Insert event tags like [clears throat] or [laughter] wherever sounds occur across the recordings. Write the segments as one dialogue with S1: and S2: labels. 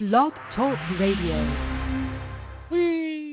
S1: Blog Talk Radio.
S2: Blue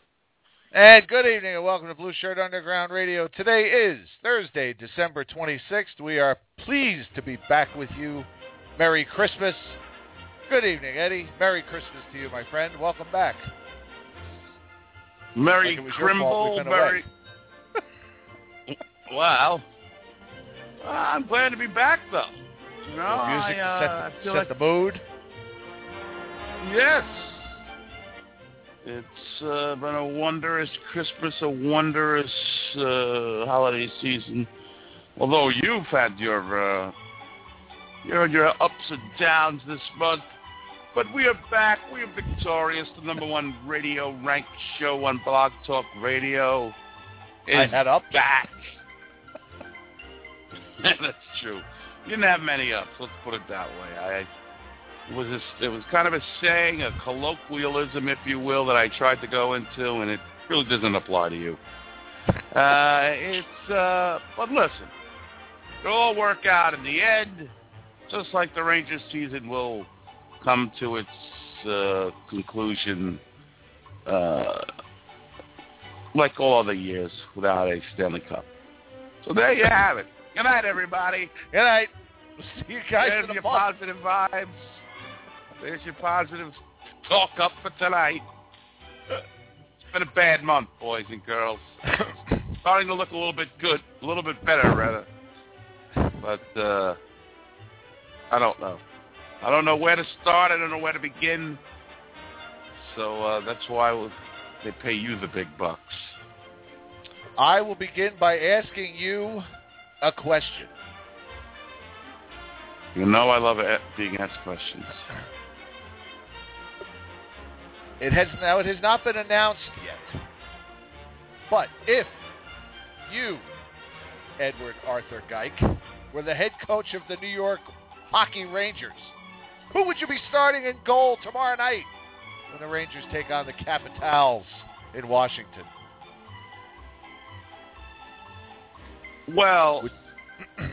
S2: And good evening and welcome to Blueshirt Underground Radio. Today is Thursday, December 26th. We are pleased to be back with you. Merry Christmas. Good evening, Eddie. Merry Christmas to you, my friend. Welcome back.
S3: Merry
S2: Like it was your fault
S3: Crimble, Merry. [laughs] wow. Uh, I'm glad to be back, though. You know,
S2: the music
S3: I, uh,
S2: set, set
S3: like
S2: the mood.
S3: yes. It's uh, been a wondrous Christmas, a wondrous uh, holiday season. Although you've had your uh, your your ups and downs this month, but we are back. We are victorious. The number one radio ranked show on Blog Talk Radio is
S2: I had up.
S3: back. [laughs] That's true. You didn't have many ups. Let's put it that way. I was a, it was kind of a saying, a colloquialism, if you will, that I tried to go into, and it really doesn't apply to you. Uh, it's uh, but listen, it'll all work out in the end, just like the Rangers season will come to its uh, conclusion, uh, like all other years without a Stanley Cup. So there you have it. Good night, everybody.
S2: Good night. See you guys
S3: There's
S2: in the
S3: your
S2: month.
S3: positive vibes. There's your positive talk up for tonight. It's been a bad month, boys and girls. [laughs] Starting to look a little bit good, a little bit better, rather. But uh, I don't know. I don't know where to start. I don't know where to begin. So uh, that's why they pay you the big bucks.
S2: I will begin by asking you a question.
S3: You know I love being asked questions.
S2: It has now it has not been announced yet. But if you, Edward Arthur Geik, were the head coach of the New York Hockey Rangers, who would you be starting in goal tomorrow night when the Rangers take on the Capitals in Washington?
S3: Well, [clears throat]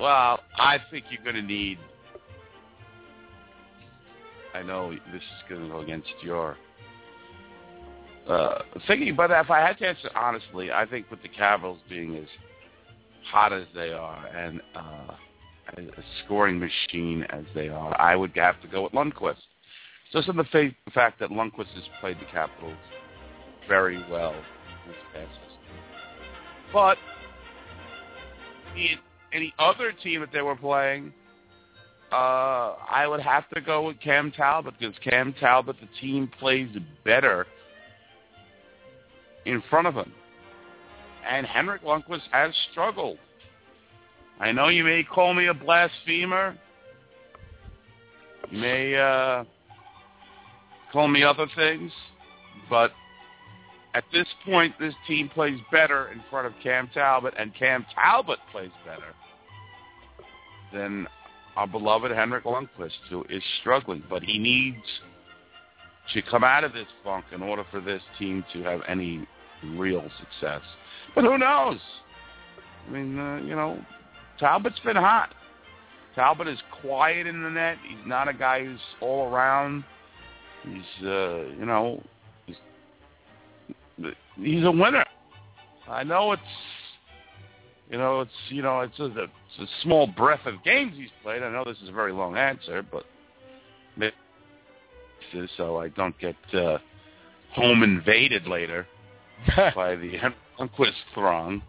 S3: well, I think you're going to need. I know this is going to go against your uh, thinking, but if I had to answer honestly, I think with the Capitals being as hot as they are and uh, a scoring machine as they are, I would have to go with Lundqvist. Just in the fa- fact that Lundqvist has played the Capitals very well in his past but in any other team that they were playing, uh, I would have to go with Cam Talbot because Cam Talbot, the team plays better in front of him. And Henrik Lundqvist has struggled. I know you may call me a blasphemer. You may uh, call me other things, but at this point, this team plays better in front of Cam Talbot, and Cam Talbot plays better than our beloved Henrik Lundqvist, who is struggling. But he needs to come out of this funk in order for this team to have any real success. But who knows? I mean, uh, you know, Talbot's been hot. Talbot is quiet in the net. He's not a guy who's all around. He's, uh, you know, he's, he's a winner. I know it's, you know, it's, you know, it's a, it's a small breadth of games he's played. I know this is a very long answer, but so I don't get uh, home invaded later [laughs] by the Lundqvist throng.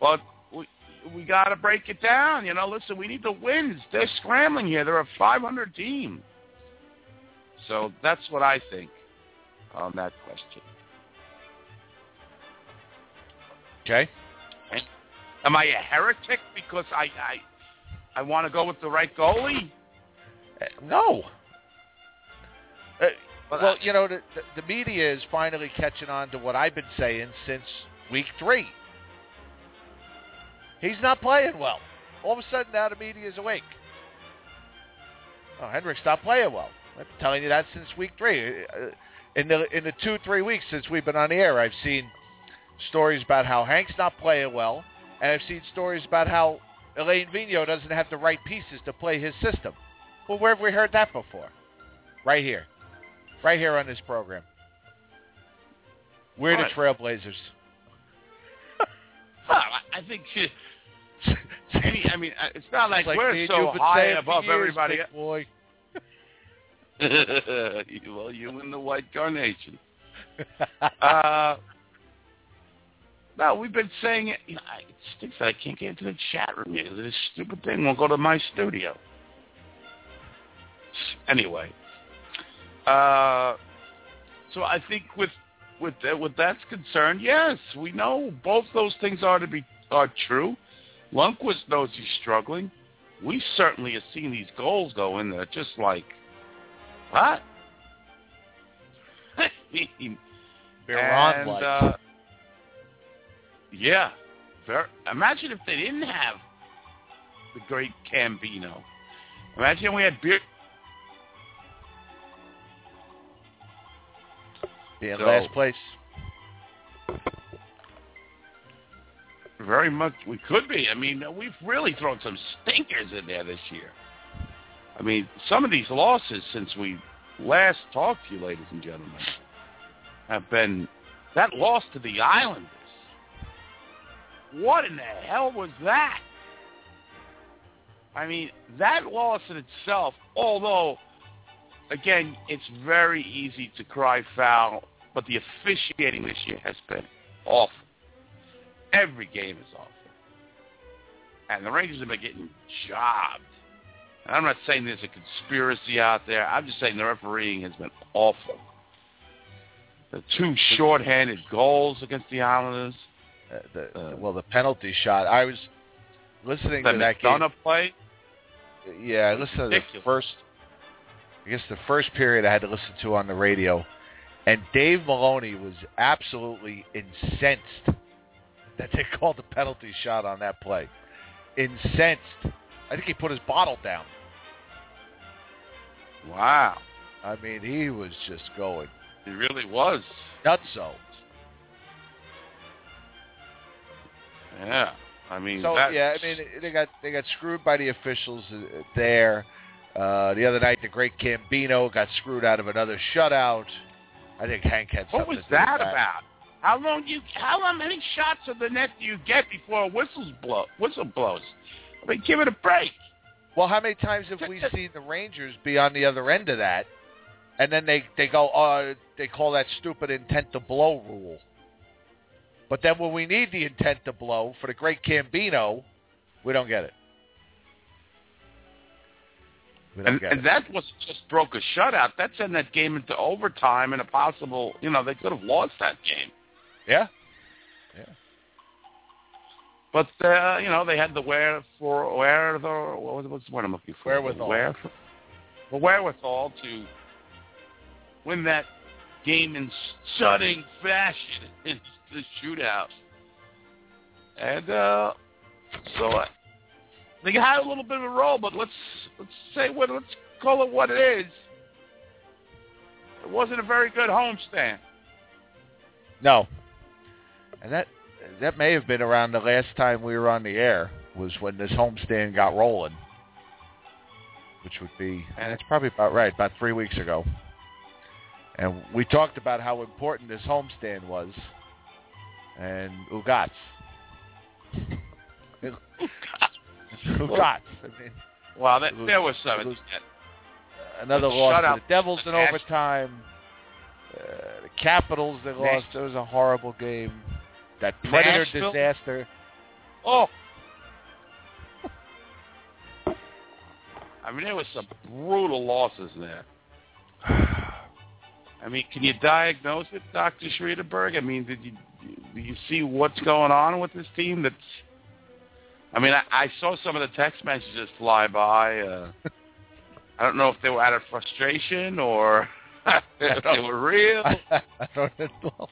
S3: But we we got to break it down. You know, listen, we need the wins. They're scrambling here. They're a 500 team. So that's what I think on that question.
S2: Okay.
S3: Am I a heretic because I I, I want to go with the right goalie?
S2: Uh, no. Uh, well, you know, the, the, media is finally catching on to what I've been saying since week three. He's not playing well. All of a sudden, now the media is awake. Oh, Hendrick stopped playing well. I've been telling you that since week three. Uh, In the in the two three weeks since we've been on the air, I've seen stories about how Hank's not playing well, and I've seen stories about how Alain Vigneault doesn't have the right pieces to play his system. Well, where have we heard that before? Right here. Right here on this program. We're
S3: Right.
S2: the Trailblazers. [laughs]
S3: Well, I think she, any, I mean, uh, it's not like,
S2: Like
S3: we're so high above
S2: years,
S3: everybody.
S2: boy. [laughs]
S3: well, you and the white carnation. [laughs] Uh, no, we've been saying it. You know, I- it stinks that I can't get into the chat room yet. This stupid thing won't go to my studio. Anyway, uh, so I think with with uh, with that's concerned, yes, we know both those things are to be are true. Lundqvist knows he's struggling. We certainly have seen these goals go in there, just like what?
S2: Biron [laughs]
S3: and,
S2: like.
S3: uh, yeah. Ver- Imagine if they didn't have the great Cambino. Imagine we had beer.
S2: Be in
S3: so-
S2: last place.
S3: Very much, we could be. I mean, we've really thrown some stinkers in there this year. I mean, some of these losses since we last talked to you, ladies and gentlemen, have been that loss to the Islanders. What in the hell was that? I mean, that loss in itself, although, again, it's very easy to cry foul, but the officiating this year has been awful. Every game is awful. And the Rangers have been getting jobbed. And I'm not saying there's a conspiracy out there. I'm just saying the refereeing has been awful. The two shorthanded goals against the Islanders.
S2: Uh, the,
S3: Uh,
S2: well, the penalty shot. I was listening to that game.
S3: McDonagh play.
S2: Yeah, I listened to the
S3: Ridiculous.
S2: first. I guess the first period I had to listen to on the radio, and Dave Maloney was absolutely incensed that they [laughs] called the penalty shot on that play. Incensed. I think he put his bottle down.
S3: Wow.
S2: I mean, he was just going
S3: He really was.
S2: nutso.
S3: Yeah. I mean,
S2: So
S3: that's,
S2: yeah, I mean they got they got screwed by the officials uh, there. Uh, the other night, the great Gambino got screwed out of another shutout. I think Hank had
S3: what was
S2: to do
S3: that about? How long do you? How long many shots of the net do you get before a whistle's blow? Whistle blows. I mean, give it a break.
S2: Well, how many times have we seen the Rangers be on the other end of that, and then they they go, uh, they call that stupid intent to blow rule. But then when we need the intent to blow for the great Cambino, we don't get it. We don't
S3: And, and
S2: it.
S3: that was just broke a shutout. That sent that game into overtime and a possible. You know, they could have lost that game.
S2: Yeah. Yeah.
S3: But uh, you know, they had the where for where the what was what's the word I'm looking for?
S2: Wherewithal.
S3: Where the wherewithal to win that game in stunning fashion [laughs] the shootout. And uh, so, uh, they had a little bit of a role, but let's let's say what let's call it what it is. It wasn't a very good homestand.
S2: No. And that that may have been around the last time we were on the air was when this homestand got rolling, which would be, and it's probably about right, about three weeks ago. And we talked about how important this homestand was, and Ugats. [laughs] Ugats. I mean,
S3: Wow, that,
S2: It was-
S3: there was
S2: it
S3: some.
S2: was- another
S3: Shut
S2: loss to
S3: up.
S2: the Devils in
S3: Ash-
S2: overtime. Uh, the Capitals they lost. It was a horrible game. That Predator
S3: Nashville?
S2: disaster.
S3: Oh. I mean, there was some brutal losses there. [sighs] I mean, can you diagnose it, Dr. Schreederberg? I mean, did you do you see what's going on with this team? That's, I mean, I, I saw some of the text messages fly by. Uh, [laughs] I don't know if they were out of frustration or [laughs] if they were real. [laughs]
S2: I don't know.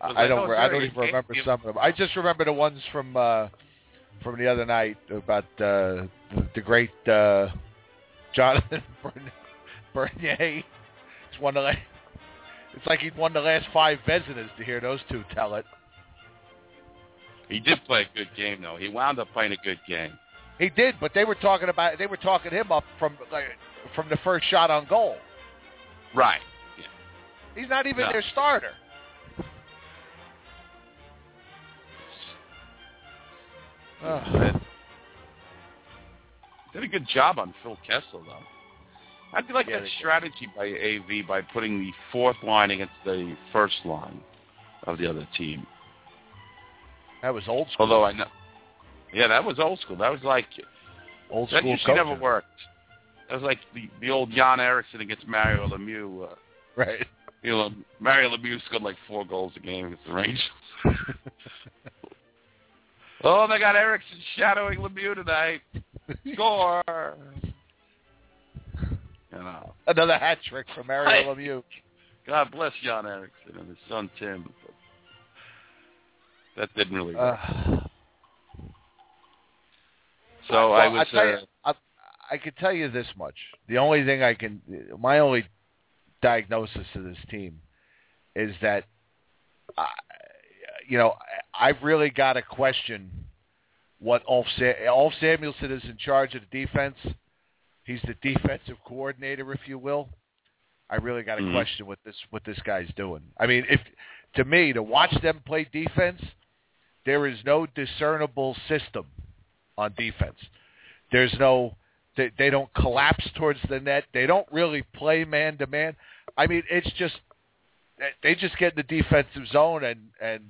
S3: I
S2: I don't. I don't even remember some of them. I just remember the ones from uh, from the other night about uh, the, the great uh, Jonathan Bern- Bernier. He's won the. It's like he'd won the last five Vezinas to hear those two tell it.
S3: He did play a good game, though. He wound up playing a good game.
S2: He did, but they were talking about they were talking him up from like from the first shot on goal.
S3: Right.
S2: He's not even
S3: No.
S2: their starter.
S3: But did a good job on Phil Kessel, though. I do like
S2: Yeah,
S3: that strategy by AV by putting the fourth line against the first line of the other team.
S2: That was old school.
S3: Although I know, yeah, that was old school. That was like
S2: Old school.
S3: that usually never worked. That was like the the old Jan Erixon against Mario Lemieux. Uh,
S2: Right.
S3: you know, Mario Lemieux scored like four goals a game against the Rangers. [laughs] oh, they got Erickson shadowing Lemieux tonight. Score.
S2: Another hat trick from Mario Lemieux.
S3: God bless John Erixon and his son Tim. That didn't really work.
S2: Uh,
S3: so
S2: well,
S3: I was.
S2: tell you,
S3: uh,
S2: I, I could tell you this much. The only thing I can, my only diagnosis of this team is that, I, you know, I've really got to question what Ulf, Sa- Ulf Samuelsson is in charge of the defense. He's the defensive coordinator, if you will. I really got to
S3: Mhm.
S2: question what this what this guy's doing. I mean, if to me to watch them play defense, there is no discernible system on defense. There's no they, they don't collapse towards the net. They don't really play man to man. I mean, it's just they just get in the defensive zone and and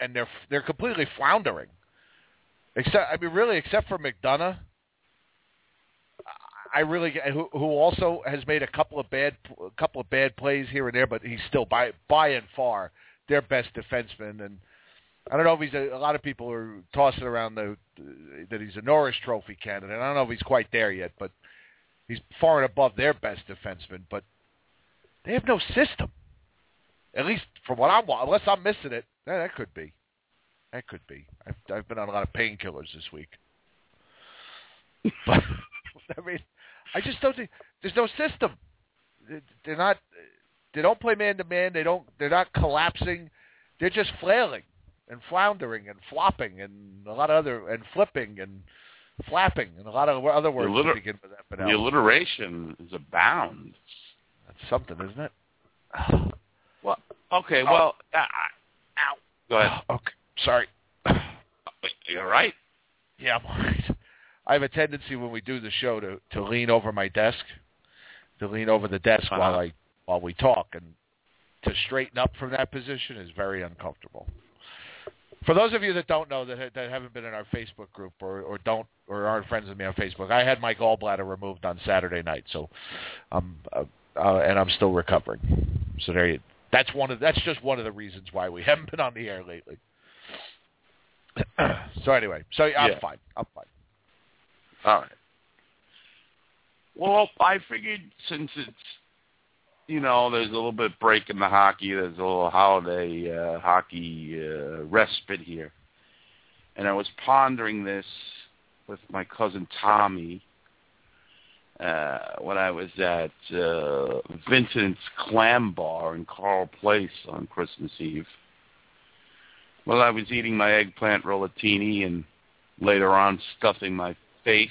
S2: and they're they're completely floundering. Except I mean, really, except for McDonagh, I really who who also has made a couple of bad a couple of bad plays here and there, but he's still by by and far their best defenseman. And I don't know if he's a, a lot of people are tossing around the that he's a Norris Trophy candidate. I don't know if he's quite there yet, but he's far and above their best defenseman. But they have no system, at least from what I'm unless I'm missing it. Yeah, that could be. That could be. I've, I've been on a lot of painkillers this week. [laughs] But I mean, I just don't think there's no system. They- They're not. They don't play man to man. They don't. They're not collapsing. They're just flailing and floundering and flopping and a lot of other and flipping and flapping and a lot of other words
S3: alliter-
S2: that begin with that. But
S3: the alliteration is abound.
S2: that's something, isn't it? [sighs]
S3: Well, okay.
S2: Oh.
S3: Well, uh, ow. Go ahead. [sighs]
S2: Okay. Sorry.
S3: You're right.
S2: Yeah, I'm all right. I have a tendency when we do the show to to lean over my desk, to lean over the desk
S3: Uh-huh.
S2: while I while we talk, and to straighten up from that position is very uncomfortable. For those of you that don't know that ha- that haven't been in our Facebook group or or don't or aren't friends with me on Facebook, I had my gallbladder removed on Saturday night, so um uh, uh, and I'm still recovering. So there you. That's one of that's just one of the reasons why we [laughs] haven't been on the air lately. [clears throat] so anyway, so I'm
S3: Yeah.
S2: fine. I'm fine.
S3: All right. Well, I figured since it's you know there's a little bit break in the hockey, there's a little holiday uh, hockey uh, respite here, and I was pondering this with my cousin Tommy uh, when I was at uh, Vincent's Clam Bar in Carle Place on Christmas Eve. Well, I was eating my eggplant rollatini and later on stuffing my face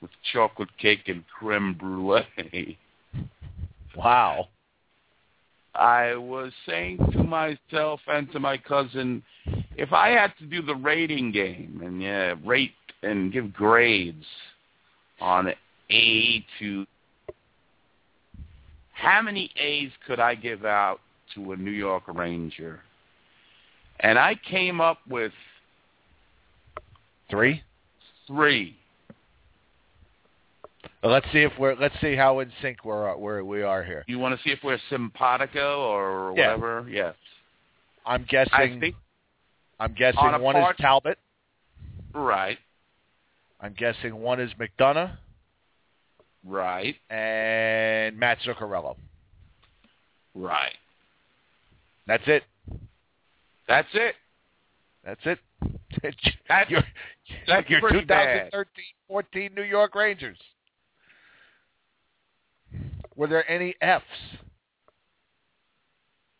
S3: with chocolate cake and creme brulee. [laughs]
S2: Wow.
S3: I was saying to myself and to my cousin, if I had to do the rating game and yeah, rate and give grades on A to how many A's could I give out to a New York Ranger? And I came up with
S2: Three.
S3: Three.
S2: Well, let's see if we're let's see how in sync we're where we are here.
S3: You want to see if we're simpatico or
S2: Yeah.
S3: whatever? Yes.
S2: I'm guessing.
S3: I think
S2: I'm guessing
S3: on
S2: one
S3: part-
S2: is Talbot.
S3: right,
S2: I'm guessing one is McDonagh
S3: right,
S2: and Matt Zuccarello.
S3: right.
S2: That's it.
S3: That's it.
S2: That's it.
S3: That's
S2: your [laughs]
S3: that's
S2: your
S3: pretty bad.
S2: 2013-14 New York Rangers. Were there any Fs?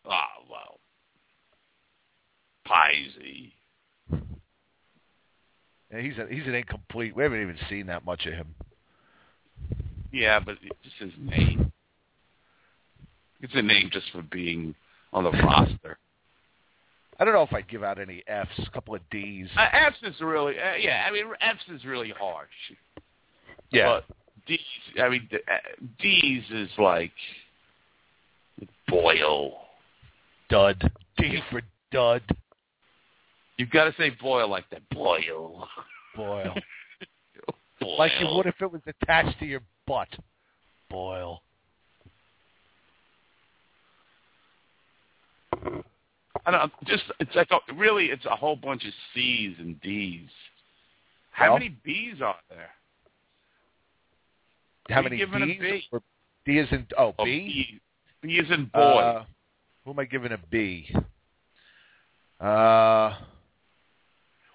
S3: Ah, well. Pisey.
S2: Yeah, he's a, he's an incomplete. We haven't even seen that much of him.
S3: Yeah, but it's just his name. It's a name just for being on the roster.
S2: I don't know if I'd give out any Fs. A couple of Ds.
S3: Uh, F's is really, uh, yeah, I mean, F's is really harsh.
S2: yeah.
S3: But D's, I mean, uh, D's is like Boyle.
S2: dud. D for dud.
S3: You've got to say Boyle like that. Boyle.
S2: Boyle. [laughs]
S3: Boyle.
S2: like you would if it was attached to your butt. Boyle.
S3: I don't just it's like a, really it's a whole bunch of C's and D's. How
S2: Well-
S3: many B's are there?
S2: How many
S3: you giving a
S2: Ds?
S3: B?
S2: Or D is in oh
S3: Oh,
S2: B.
S3: B. B is in boy.
S2: Uh, who am I giving a B? Uh,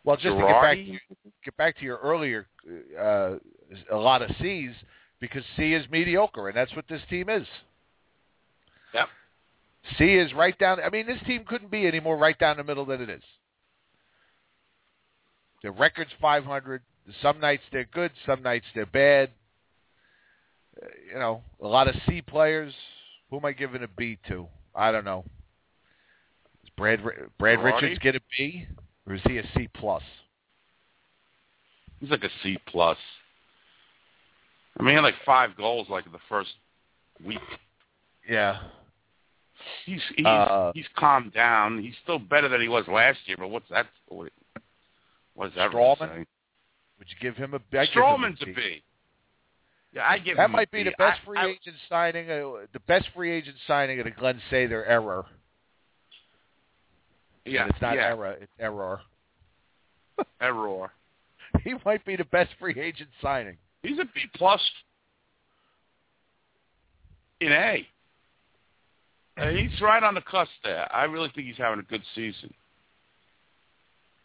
S2: well, just to get back to
S3: Girardi?
S2: your, get back to your earlier, uh, a lot of C's because C is mediocre, and that's what this team is. C is right down. I mean, this team couldn't be any more right down the middle than it is. Their record's 500. Some nights they're good, some nights they're bad. Uh, you know, a lot of C players. Who am I giving a B to? I don't know. Does Brad Brad? Richards get a B, or is he a C plus?
S3: He's like a C plus. I mean, he had like five goals like in the first week.
S2: Yeah.
S3: He's he's
S2: Uh,
S3: he's calmed down. He's still better than he was last year. But what's that? What is that? Stralman?
S2: Would you give him a? I'd give him
S3: Stralman's a
S2: B.
S3: Yeah, I give
S2: That
S3: him a
S2: might be the best
S3: I-
S2: free
S3: I-
S2: agent signing. Uh, the best free agent signing of the Glen Sather era.
S3: Yeah,
S2: And it's not
S3: yeah,
S2: era. It's error. [laughs]
S3: error.
S2: He might be the best free agent signing.
S3: He's a B plus in A. Uh, he's right on the cusp there. I really think he's having a good season.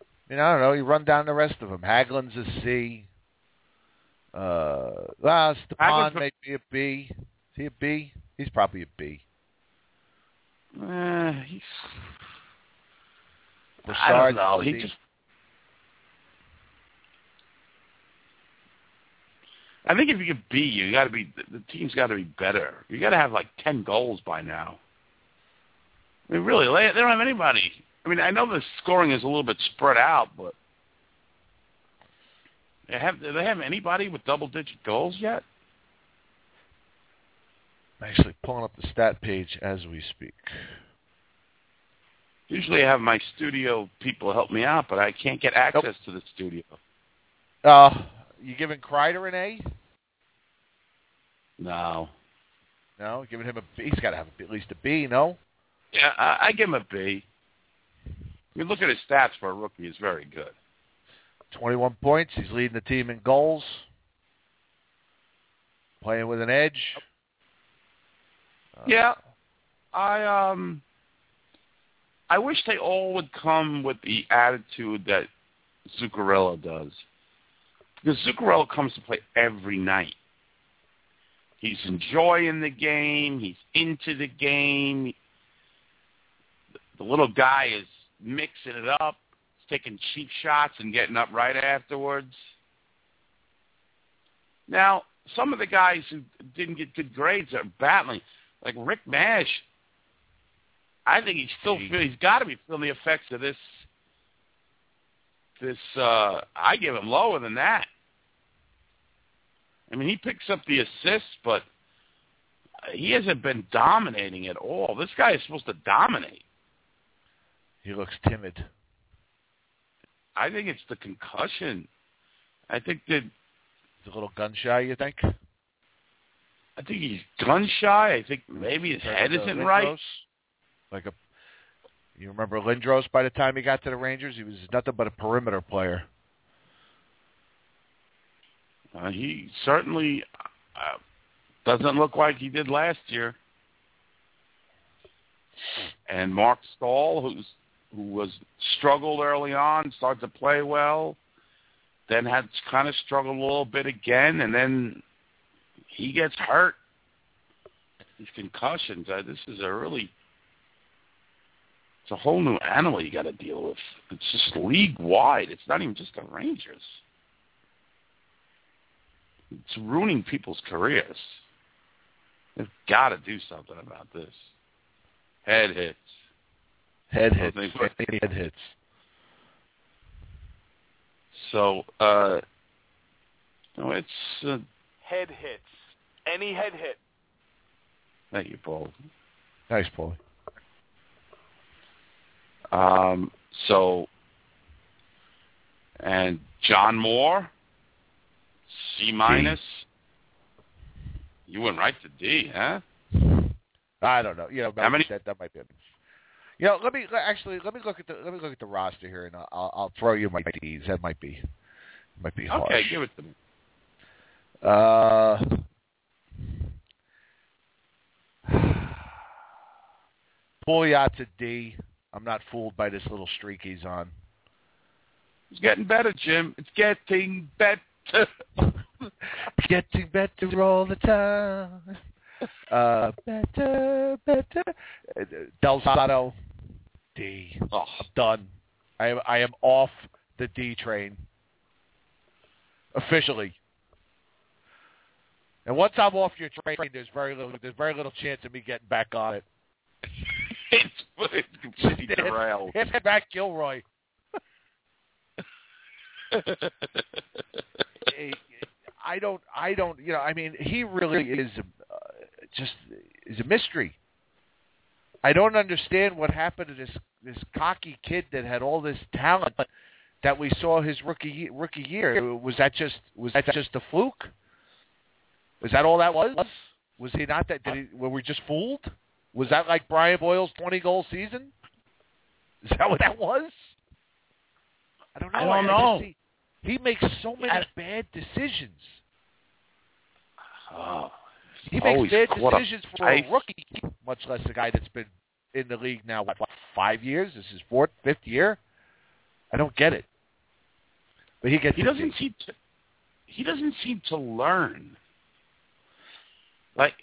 S2: I mean, I don't know. You run down the rest of them. Hagelin's a C. Uh, well, Stepan
S3: Hagel's a-
S2: may be a B. Is he a B? He's probably a B.
S3: Uh, he's I don't know. He just. I think if you get B, you got to be the team's got to be better. You got to have like ten goals by now. I mean, really, they, they don't have anybody. I mean, I know the scoring is a little bit spread out, but they have do they have anybody with double digit goals yet?
S2: I'm Actually, pulling up the stat page as we speak.
S3: Usually, I have my studio people help me out, but I can't get access to the studio.
S2: Uh, you giving Kreider an A?
S3: No.
S2: No, giving him a B. He's got to have at least a B. No.
S3: Yeah, I, I give him a B. I mean, look at his stats for a rookie. It's very good.
S2: 21 points. He's leading the team in goals. Playing with an edge. Uh,
S3: Yeah, I um, I wish they all would come with the attitude that Zuccarello does. Because Zuccarello comes to play every night. He's enjoying the game. He's into the game. The little guy is mixing it up, taking cheap shots and getting up right afterwards. Now, some of the guys who didn't get good grades are battling, like Rick Nash. I think he's still he's got to be feeling the effects of this. This uh I give him lower than that. I mean, he picks up the assists, but he hasn't been dominating at all. This guy is supposed to dominate.
S2: He looks timid.
S3: I think it's the concussion. I think that
S2: He's a little gun shy. You think?
S3: I think he's gun shy. I think maybe his head isn't
S2: Lindros?
S3: right.
S2: Like a. You remember Lindros? By the time he got to the Rangers, he was nothing but a perimeter player.
S3: Uh, he certainly uh, doesn't look like he did last year. And Marc Staal, who's who was struggled early on, started to play well, then had kind of struggled a little bit again, and then he gets hurt. These concussions. Uh, this is a really it's a whole new animal you got to deal with. It's just league wide. It's not even just the Rangers. It's ruining people's careers. They've got to do something about this. Head hits.
S2: Head hits.
S3: think-
S2: Head hits.
S3: So, uh, no, it's uh,
S4: Head hits. Any head hit.
S3: thank you, Paul.
S2: Nice, Paul.
S3: Um, so, and John Moore, C minus. You went right to D, huh?
S2: I don't know. You know,
S3: How many-
S2: That, that might be. A, you know, let me actually let me look at the let me look at the roster here, and I'll I'll, throw you my D's. That might be might be harsh.
S3: Okay, give it to me.
S2: Uh, [sighs] Pouliot's a D. I'm not fooled by this little streak he's on.
S3: It's getting better, Jim. It's getting better. [laughs]
S2: Getting better all the time. [laughs] Uh, better, better. Uh, Del D.
S3: oh,
S2: I'm done. I am, I am off the D train. Officially. And once I'm off your train, there's very little there's very little chance of me getting back on it.
S3: it's, it's completely [laughs] derailed.
S2: Hit back Gilroy. [laughs] I don't I don't you know I mean he really is uh, just is a mystery. I don't understand what happened to this this cocky kid that had all this talent that we saw his rookie rookie year. Was that just was that just a fluke? Was that all that was? Was he not that? Did he, were we just fooled? Was that like Brian Boyle's twenty goal season? Is that what that was? I don't know.
S3: I don't know.
S2: he makes so many bad decisions.
S3: Oh,
S2: He makes bad decisions for a rookie, much less a guy that's been in the league now what, what, five years. This is his fourth, fifth year. I don't get it. But he gets
S3: he doesn't seem to. He doesn't seem to learn. Like,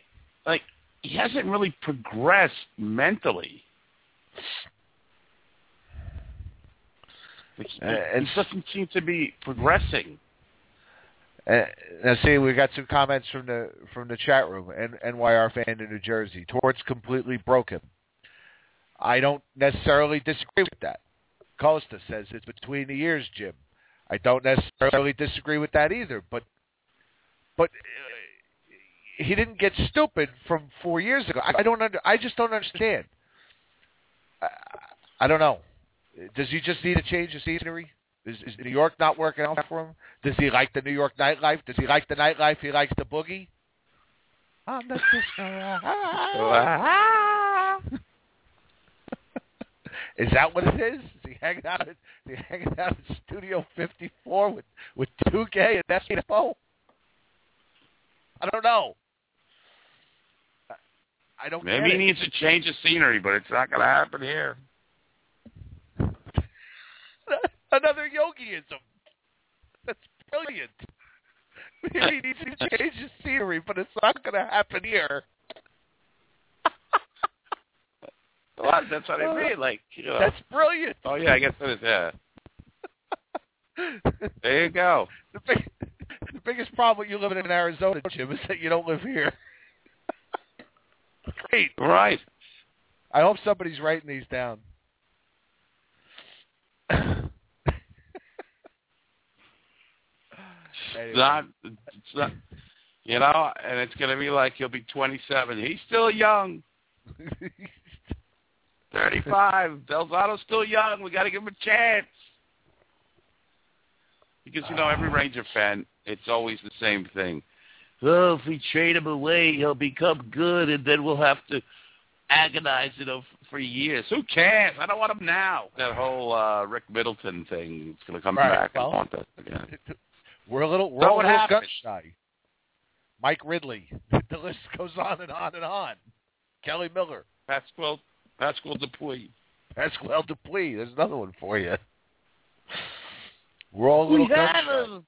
S3: like he hasn't really progressed mentally. Like, he,
S2: Uh,
S3: he doesn't seem to be progressing.
S2: Uh, now, see, we got some comments from the from the chat room. N- NYR fan in New Jersey. Torts completely broken. I don't necessarily disagree with that. Costa says it's between the years, Jim. I don't necessarily disagree with that either. But but uh, he didn't get stupid from four years ago. I, I don't under, I just don't understand. I, I don't know. Does he just need a change of scenery? Is, is New York not working out for him? Does he like the New York nightlife? Does he like the nightlife? He likes the boogie. I'm the [laughs] Is that what it is? Is he hanging out? At, is he hanging out at Studio 54 with with 2K and Espo? I don't know. I- don't.
S3: Maybe he needs a change of scenery, but it's not going to happen here.
S2: Another yogiism. That's brilliant. [laughs] Maybe He needs to change his scenery, but it's not going to happen here. [laughs]
S3: What? That's what I uh, mean. Like, you know.
S2: That's brilliant.
S3: Oh yeah, I guess that is. Yeah. [laughs] There you go.
S2: The, big, the biggest problem with you living in Arizona, Jim, is that you don't live here. Great.
S3: Right.
S2: I hope somebody's writing these down. Anyway.
S3: Not. It's not. You know, and it's going to be like he'll be 27. He's still young. [laughs] 35. Del Zotto's still young. We got to give him a chance. Because you know, every Ranger fan, it's always the same thing. Oh, if we trade him away, he'll become good, and then we'll have to agonize you know for years. Who cares? I don't want him now. That whole uh, Rick Middleton thing. It's going to come
S2: Right,
S3: back.
S2: well,
S3: I want that again. [laughs]
S2: We're a little we're
S3: So
S2: a little gun shy. Mike Ridley. [laughs] The list goes on and on and on. Kelly Miller.
S3: Pascal Pascal Dupuis.
S2: Pascal Dupuis. There's another one for you. We're all a little gun
S3: him.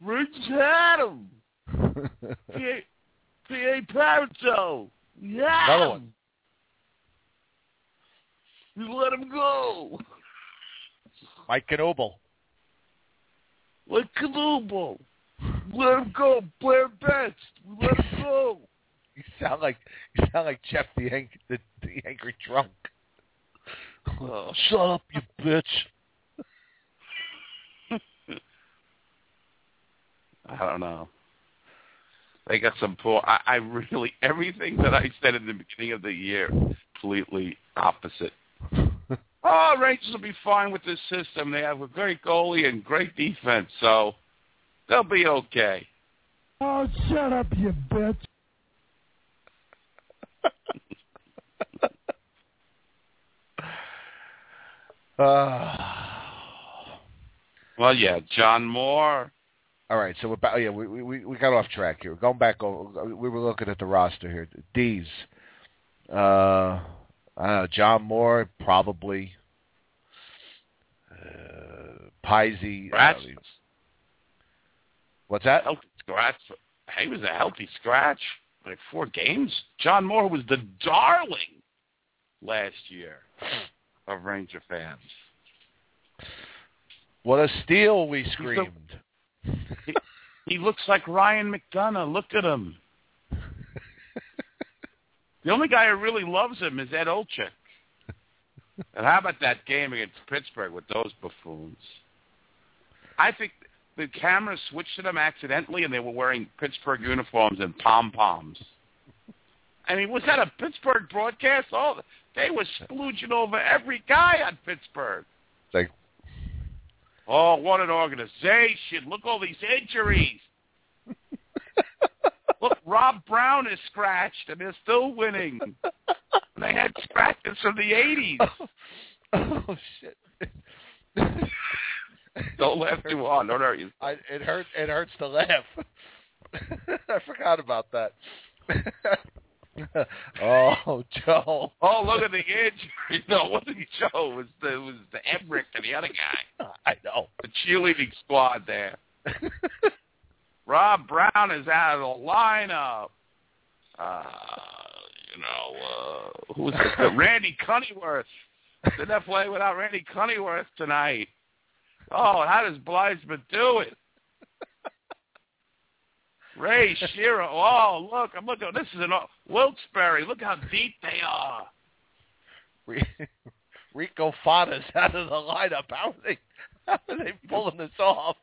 S3: We had him. [laughs]
S2: shy.
S3: P.A. P.A. Parenteau. We
S2: Another one.
S3: We let him go.
S2: Mike Knuble.
S3: Like Canubo. Let him go. Blair Betts. Let him [laughs] go.
S2: You sound like you sound like Jeff the ang- the, the angry drunk.
S3: Oh.
S2: Shut up, you bitch. [laughs]
S3: I don't know. They got some poor. I, I really everything that I said in the beginning of the year, completely opposite. Oh, Rangers will be fine with this system. They have a great goalie and great defense, so they'll be okay.
S5: Oh, shut up, you bitch. [laughs]
S2: Ah.
S3: Well, yeah, John Moore.
S2: All right, so we're back. Yeah, we we we got off track here. Going back over, we were looking at the roster here. D's, uh, I don't know, John Moore probably, uh, Pisey.
S3: Scratch.
S2: what's that?
S3: Healthy scratch. He was a healthy scratch. Like four games. John Moore was the darling last year of Ranger fans.
S2: What a steal we screamed. [laughs]
S3: He, he looks like Ryan McDonagh. Look at him. The only guy who really loves him is Ed Olczyk. [laughs] And how about that game against Pittsburgh with those buffoons? I think the camera switched to them accidentally, and they were wearing Pittsburgh uniforms and pom poms. I mean, was that a Pittsburgh broadcast? Oh, they were splooging over every guy on Pittsburgh.
S2: It's like
S3: Oh, what an organization! Look all these injuries. Rob Brown is scratched, and they're still winning. [laughs] They had scratches from the '80s.
S2: oh shit.
S3: Don't laugh too hard. Don't hurt you.
S2: I, it hurts. It hurts to laugh. [laughs] I forgot about that. [laughs] oh, Joe.
S3: Oh, look at the injury. No, it wasn't Joe. It was the it was the Emmerich and the other guy,
S2: I know.
S3: the cheerleading squad there. Rob Brown is out of the lineup. Uh, you know, uh, who's the, [laughs] Randy Cunneyworth? Did not play without Randy Cunneyworth tonight? Oh, how does Blythesman do it? Ray Shearer. Oh, look, I'm looking. This is an Wilkes-Barre. Look how deep they are.
S2: Rico Fata's out of the lineup. How are they? How are they pulling this off?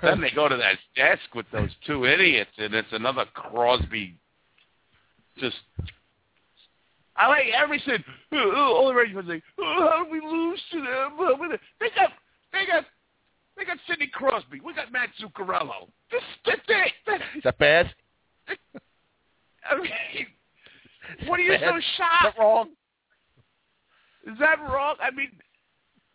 S2: [laughs]
S3: then they go to that desk with those two idiots, and it's another Crosby. Just, I like everything. All the Rangers say, oh, "How did we lose to them?" They got, they got, they got Sidney Crosby. We got Matt Zuccarello. This, that's it. That's,
S2: that bad?
S3: I mean, what are you so shocked?
S2: Is that wrong?
S3: Is that wrong? I mean,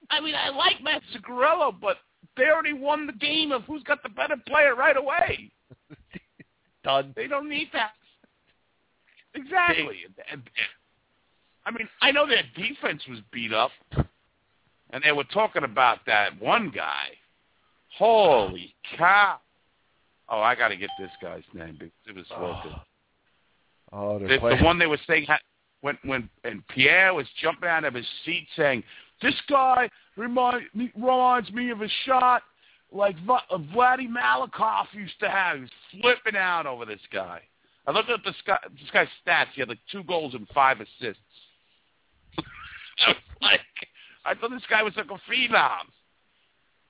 S3: I mean, I like Matt Zuccarello, but they already won the game of who's got the better player right away. [laughs]
S2: Done.
S3: They don't need that. Exactly. I mean, I know their defense was beat up, and they were talking about that one guy. Holy cow! Oh, I got to get this guy's name because it was
S2: Oh,
S3: so good. [sighs]
S2: Oh,
S3: The,
S2: playing.
S3: the one they were saying ha- when when and Pierre was jumping out of his seat saying, "This guy remind me, reminds me of a shot like uh, Vladdy Malakhov used to have." He was flipping out over this guy. I looked at this guy. This guy's stats. He had like two goals and five assists. [laughs] I was like, I thought this guy was like a phenom.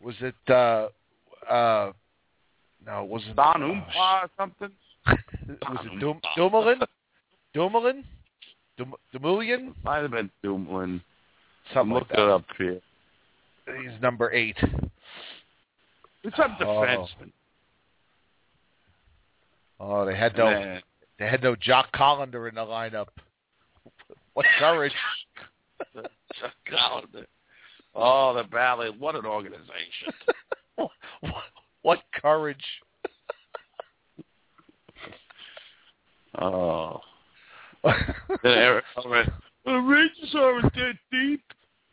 S2: Was it? uh uh No, it wasn't.
S3: Don
S2: oh,
S3: Umpa or something. [laughs]
S2: was it Dum- Dumoulin? Dumoulin? Dum- Dumoulin?
S3: Might have been Dumoulin.
S2: Something
S3: Look
S2: like
S3: it
S2: that.
S3: up here.
S2: He's number eight.
S3: It's a
S2: Oh.
S3: defenseman.
S2: Oh, they had no,
S3: then-
S2: they had no Jock Collender in the lineup. What courage!
S3: Chuck Collins. Oh, the Valley. What an organization.
S2: what, [laughs] what courage!
S3: Oh. [laughs] Then Eric Conrad, The Rangers aren't that deep.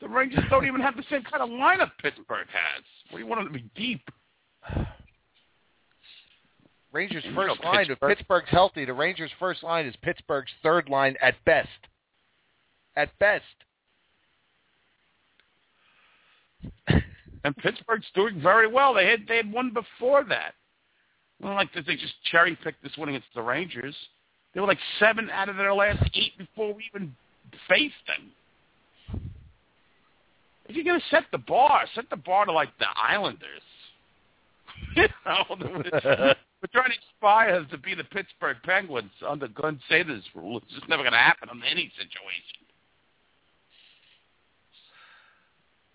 S3: The Rangers don't even have the same kind of lineup Pittsburgh has. What do you want them to be deep? [sighs]
S2: Rangers'
S3: You know,
S2: first line, if Pittsburgh's healthy, the Rangers' first line is Pittsburgh's third line at best. At best. [laughs]
S3: And Pittsburgh's doing very well. They had they had won before that. Not like they just cherry picked this win against the Rangers. They were like seven out of their last eight before we even faced them. If you're gonna set the bar, set the bar to like the Islanders. [laughs] you know, we're trying to inspire us to be the Pittsburgh Penguins under Glen Sather's rule. It's just never gonna happen in any situation.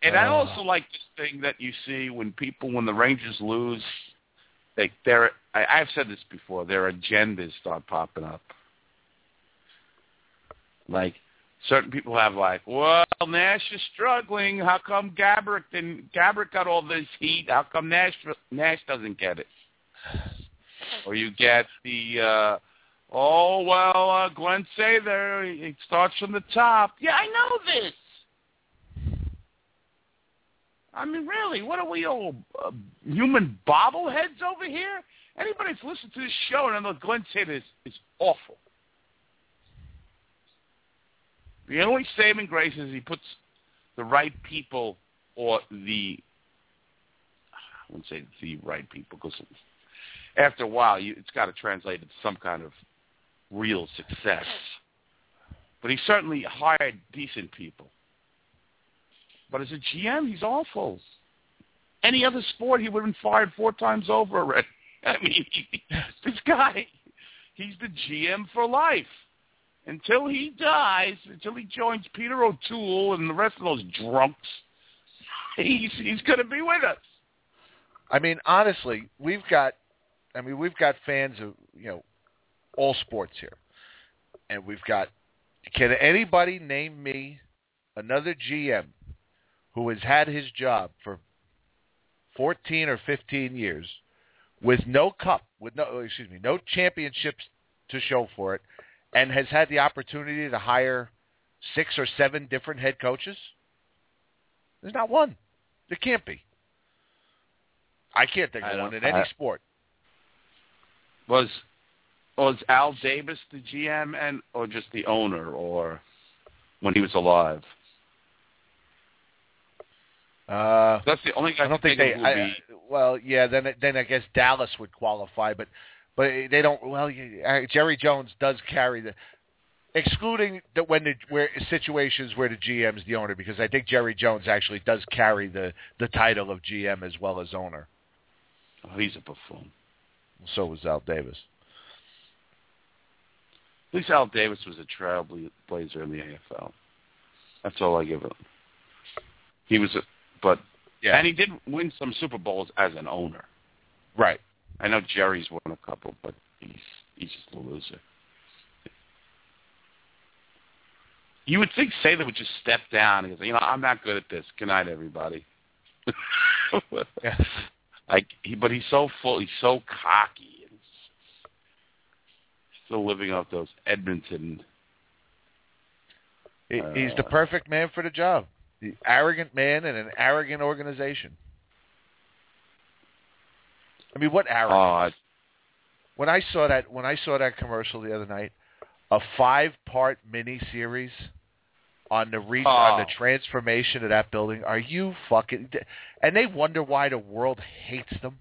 S3: And I
S2: Uh.
S3: also like this thing that you see when people, when the Rangers lose, they, their I, I've said this before, their agendas start popping up. Like certain people have like, well, Nash is struggling. How come Gaborik didn't? Gaborik got all this heat. How come Nash Nash doesn't get it? Or you get the, uh, oh well, uh, Glen Sather, it starts from the top. Yeah, I know this. I mean, really, what are we all uh, human bobbleheads over here? Anybody that's listened to this show and I know Glen Sather is, is awful. The only saving grace is he puts the right people or the I wouldn't say the right people because after a while you, it's got to translate into some kind of real success. But he certainly hired decent people. But as a GM, he's awful. Any other sport, he would have been fired four times over already. [laughs] I mean, he, [laughs] this guy, he's the GM for life. Until he dies, until he joins Peter O'Toole and the rest of those drunks, he's he's going to be with us.
S2: I mean, honestly, we've got, I mean, we've got fans of, you know, all sports here. And we've got, can anybody name me another GM who has had his job for 14 or 15 years with no cup, with no, excuse me, no championships to show for it, and has had the opportunity to hire six or seven different head coaches? There's not one. There can't be. I can't think of one in any
S3: I-
S2: sport.
S3: Was was Al Davis the GM and or just the owner or when he was alive?
S2: Uh,
S3: That's the only guy
S2: I don't think they.
S3: of who would
S2: I,
S3: be-
S2: well, yeah. Then then I guess Dallas would qualify, but but they don't. Well, you- uh, Jerry Jones does carry the, excluding the when the where situations where the GM's the owner, because I think Jerry Jones actually does carry the the title of GM as well as owner.
S3: oh, he's a buffoon.
S2: So was Al Davis.
S3: At least Al Davis was a trailblazer in the AFL. That's all I give him. He was, a, but
S2: Yeah.
S3: and he did win some Super Bowls as an owner.
S2: Right.
S3: I know Jerry's won a couple, but he's he's just a loser. You would think Sather would just step down and say, you know, I'm not good at this. Good night, everybody. [laughs] Like, he, but he's so full. He's so cocky and still living off those Edmonton.
S2: He, he's the
S3: Uh,
S2: perfect man for the job. The arrogant man in an arrogant organization. I mean, what arrogance?
S3: Oh,
S2: when I saw that when I saw that commercial the other night, a five part mini series on the re- on the
S3: Oh.
S2: transformation of that building. Are you fucking? And they wonder why the world hates them.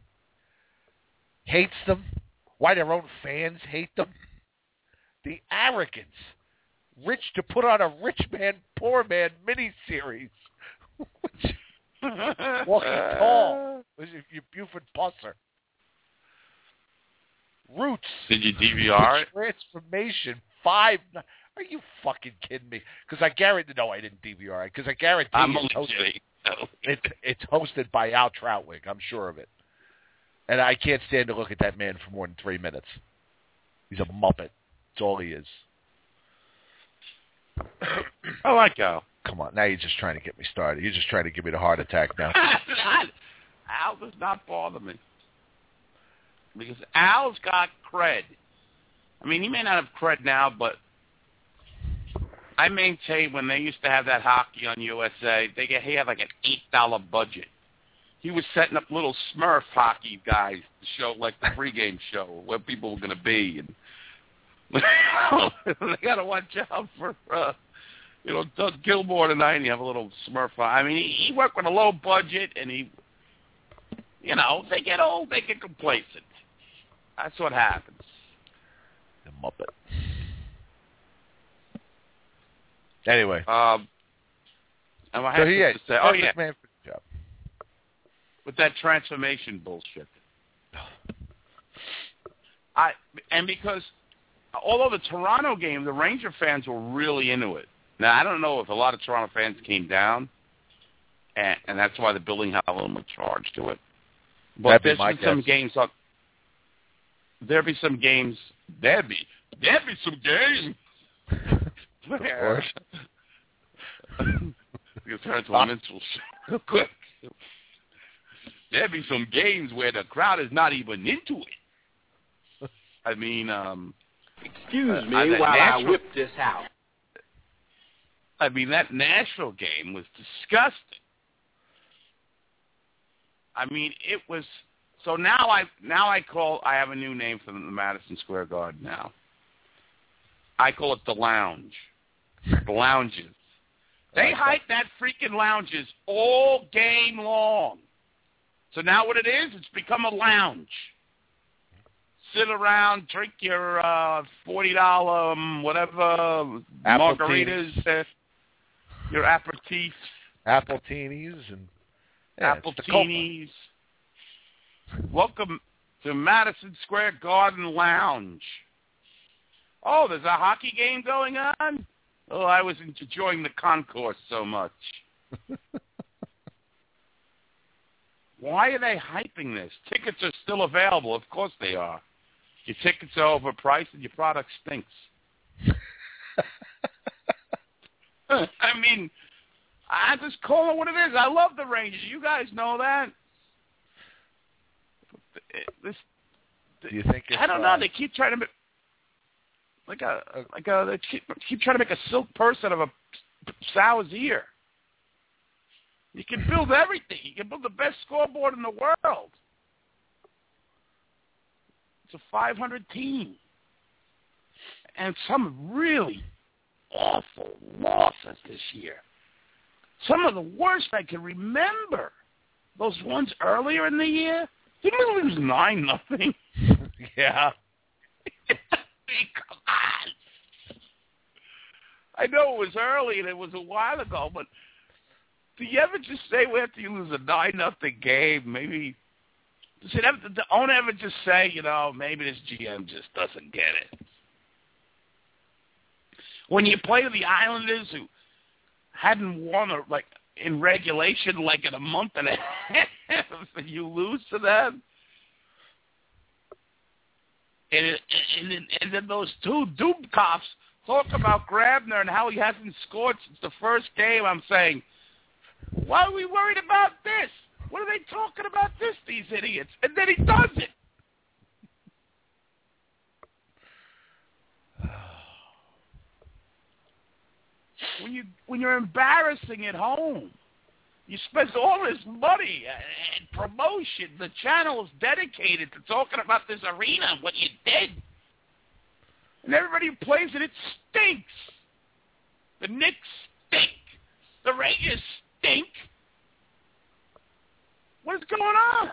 S2: Hates them. Why their own fans hate them. The arrogance. Rich to put on a rich man, poor man mini series. [laughs] Walking tall. [laughs] Was your Buford Pusser? Roots.
S3: Did you DVR it?
S2: Transformation five. Are you fucking kidding me? Because I guarantee. No, I didn't DVR it. Because I guarantee
S3: I'm
S2: it's hosted.
S3: kidding. No.
S2: It, it's hosted by Al Trautwig. I'm sure of it. And I can't stand to look at that man for more than three minutes. He's a muppet. That's all he is.
S3: I like Al.
S2: Come on, now you're just trying to get me started. You're just trying to give me the heart attack now. [laughs]
S3: Al does not bother me. Because Al's got cred. I mean, he may not have cred now, but I maintain when they used to have that hockey on USA, they get he had like an eight dollar budget. He was setting up little Smurf hockey guys to show like the pregame show where people were going to be, and [laughs] they got to watch out for uh, you know Doug Gilmour tonight. And you have a little Smurf. I mean, he, he worked with a low budget, and he, you know, they get old, they get complacent. That's what happens.
S2: The muppet. Anyway,
S3: Um, and I
S2: so
S3: have
S2: he,
S3: to say, oh yeah,
S2: man for the job.
S3: with that transformation bullshit. [sighs] I and because although the Toronto game, the Ranger fans were really into it. Now I don't know if a lot of Toronto fans came down, and, and that's why the building had a little more charge to it. But
S2: That'd be
S3: there's
S2: my
S3: been some games on. There'd be some games. There'd be there'd be some games. [laughs]
S2: course. [laughs]
S3: you turn to a minstrel show real quick. There'd be some games where the crowd is not even into it. I mean, um
S6: Excuse
S3: Uh,
S6: me
S3: uh, that
S6: while I
S3: natural-
S6: whip this out.
S3: I mean that Nashville game was disgusting. I mean, it was so now I now I call I have a new name for the Madison Square Garden now. I call it the lounge. The lounges. They hype that freaking lounges all game long. So now what it is, it's become a lounge. Sit around, drink your uh, forty dollar um, whatever margaritas, uh, your aperitifs,
S2: Appletinis and yeah, Copa.
S3: appletinis. Welcome to Madison Square Garden Lounge. Oh, there's a hockey game going on? Oh, I was enjoying the concourse so much. [laughs] Why are they hyping this? Tickets are still available. Of course they are. Your tickets are overpriced and your product stinks. [laughs] [laughs] I mean, I just call it what it is. I love the Rangers. You guys know that. This,
S2: Do you think it's,
S3: I don't know. Um, they keep trying to make like a like a they keep, keep trying to make a silk purse out of a sow's ear. You can build [laughs] everything. You can build the best scoreboard in the world. It's a 500 team, and some really awful losses this year. Some of the worst I can remember. Those ones earlier in the year. Didn't we lose nine nothing? [laughs]
S2: yeah.
S3: Come [laughs] on. I know it was early and it was a while ago, but do you ever just say after you lose a nine nothing game, maybe does it ever, the owner ever just say, you know, maybe this GM just doesn't get it? When you play the Islanders who hadn't won or like in regulation like in a month and a half [laughs] and you lose to them. And, and, then, and then those two Dubkoffs talk about Grabner and how he hasn't scored since the first game. I'm saying, why are we worried about this? What are they talking about this, these idiots? And then he does it. When you when you're embarrassing at home. You spend all this money and promotion. The channel is dedicated to talking about this arena and what you did. And everybody who plays it, it stinks. The Knicks stink. The Rangers stink. What is going on?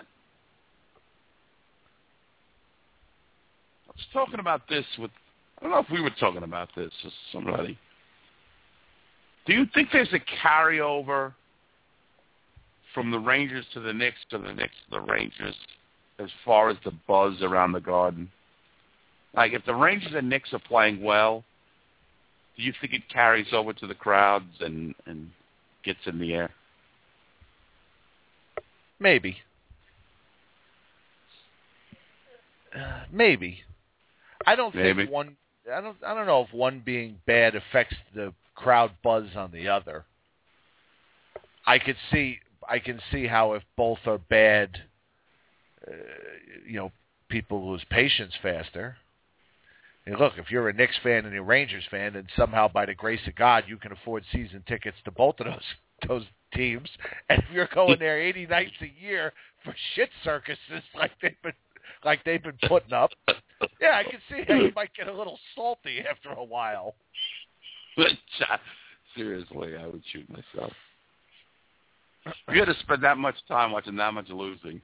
S3: I was talking about this with, I don't know if we were talking about this with somebody. Do you think there's a carryover from the Rangers to the Knicks to the Knicks to the Rangers as far as the buzz around the Garden? Like if the Rangers and Knicks are playing well, do you think it carries over to the crowds and and gets in the air?
S2: Maybe. Uh, maybe. I don't
S3: Maybe.
S2: think one. I don't. I don't know if one being bad affects the crowd buzz on the other. I could see. I can see how if both are bad, uh, you know, people lose patience faster. And look, if you're a Knicks fan and a Rangers fan, and somehow by the grace of God you can afford season tickets to both of those [laughs] those teams, and if you're going there 80 nights a year for shit circuses [laughs] like they've been like they've been putting up, yeah, I can see how you might get a little salty after a while. [laughs]
S3: Seriously, I would shoot myself. You had to spend that much time watching that much losing.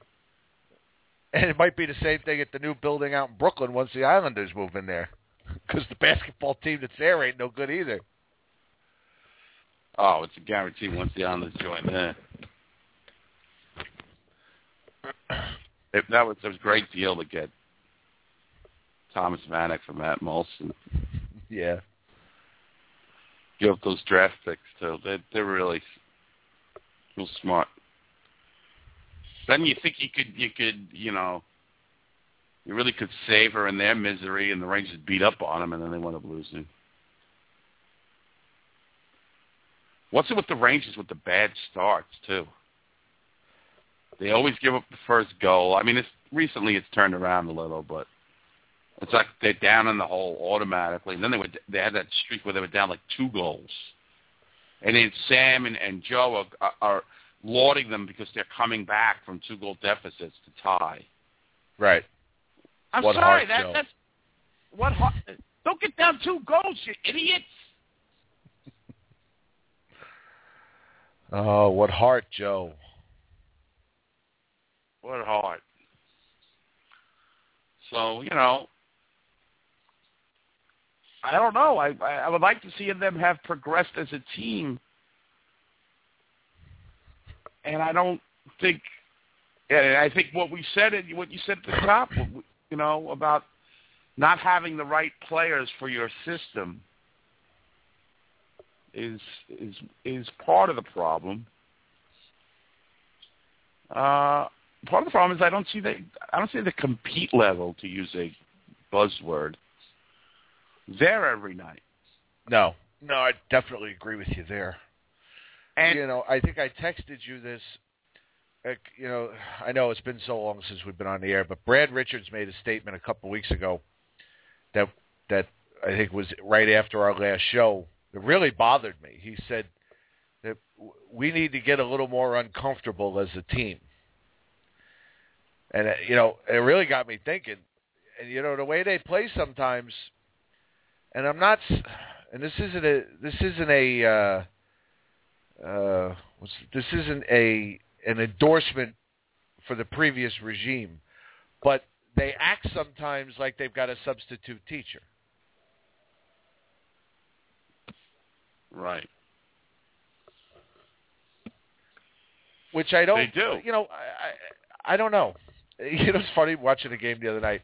S2: And it might be the same thing at the new building out in Brooklyn once the Islanders move in there, [laughs] because the basketball team that's there ain't no good either.
S3: Oh, it's a guarantee once the Islanders join there. [clears throat] It, that was it was a great deal to get Thomas Vanek from Matt Moulson. [laughs]
S2: Yeah.
S3: Give up those draft picks too. They they're really real smart. Then you think you could you could you know you really could save her in their misery, and the Rangers beat up on them, and then they wound up losing. What's it with the Rangers with the bad starts too? They always give up the first goal. I mean, it's recently it's turned around a little, but it's like they're down in the hole automatically. And then they were they had that streak where they were down like two goals, and then Sam and, and Joe are, are lauding them because they're coming back from two goal deficits to tie.
S2: Right.
S3: I'm
S2: What
S3: sorry, that
S2: Joe.
S3: that's what heart. Don't get down two goals, you idiots. [laughs]
S2: Oh, what heart, Joe.
S3: What heart. So you know, I don't know. I I would like to see them have progressed as a team, and I don't think. And I think what we said, and what you said at the top, you know, about not having the right players for your system is is is part of the problem. Uh, part of the problem is I don't see the I don't see the compete level to use a buzzword there every night.
S2: No, no, I definitely agree with you there.
S3: And
S2: you know, I think I texted you this. uh, You know, I know it's been so long since we've been on the air, but Brad Richards made a statement a couple of weeks ago that that I think was right after our last show. That really bothered me. He said that we need to get a little more uncomfortable as a team, and uh, you know, it really got me thinking. And you know, the way they play sometimes, and I'm not, s- and this isn't a, this isn't a. Uh, uh, what's, this isn't a an endorsement for the previous regime, but they act sometimes like they've got a substitute teacher.
S3: right,
S2: Which I don't.
S3: They do.
S2: You know, I I, I don't know. [laughs] You know, it's funny watching a game the other night.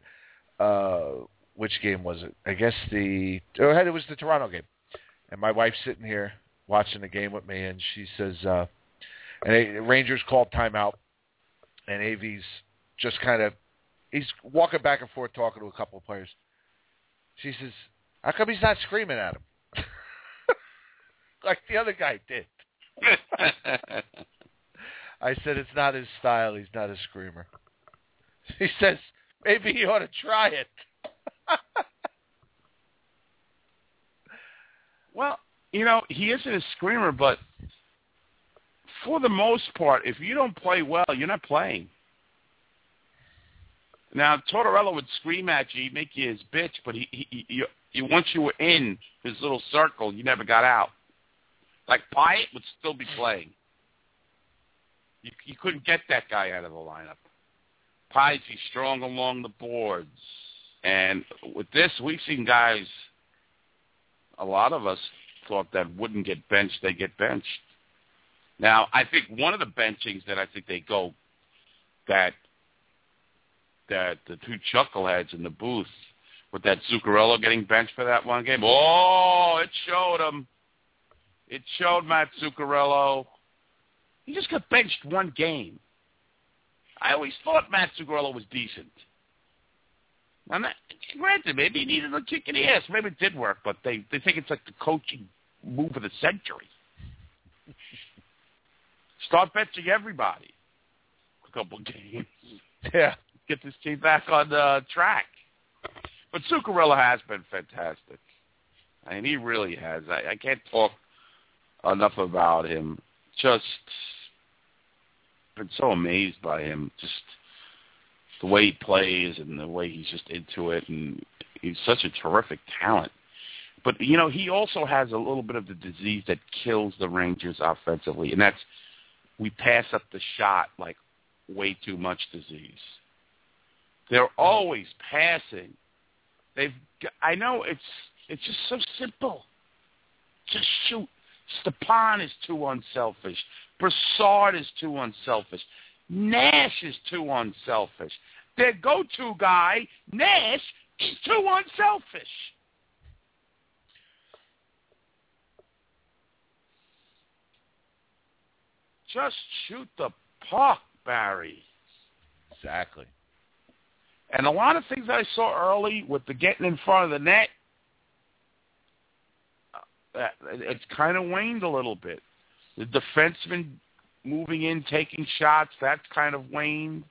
S2: Uh, which game was it? I guess the oh, it was the Toronto game, and my wife's sitting here watching the game with me, and she says, uh, and the Rangers called timeout, and Avi's just kind of he's walking back and forth talking to a couple of players. She says, "How come he's not screaming at him [laughs] like the other guy did?" [laughs] I said, "It's not his style. He's not a screamer." She says, "Maybe he ought to try it."
S3: Well, you know, he isn't a screamer, but for the most part, if you don't play well, you're not playing. Now, Tortorella would scream at you, make you his bitch, but he, he, he, you, once you were in his little circle, you never got out. Like Pyatt would still be playing. You, you couldn't get that guy out of the lineup. Pyatt, he's strong along the boards. And with this, we've seen guys, a lot of us thought that wouldn't get benched, they get benched. Now, I think one of the benchings that I think they go that that the two chuckleheads in the booth with that Zuccarello getting benched for that one game. Oh, it showed him. It showed Matt Zuccarello. He just got benched one game. I always thought Matt Zuccarello was decent. Now, not, granted, maybe he needed a kick in the ass. Maybe it did work, but they they think it's like the coaching move of the century. [laughs] Start benching everybody. A couple games. [laughs]
S2: Yeah.
S3: Get this team back on the track. But Zuccarello has been fantastic. I mean, he really has. I, I can't talk enough about him. Just been so amazed by him. Just the way he plays and the way he's just into it, and he's such a terrific talent. But you know, he also has a little bit of the disease that kills the Rangers offensively, and that's we pass up the shot like way too much disease. They're mm-hmm. always passing. They've. I know it's it's just so simple. Just shoot. Stepan is too unselfish. Brassard is too unselfish. Nash is too unselfish. Their go-to guy, Nash, is too unselfish. Just shoot the puck, Barry.
S2: Exactly.
S3: And a lot of things I saw early with the getting in front of the net, uh, it's kind of waned a little bit. The defenseman moving in, taking shots, that's kind of waned.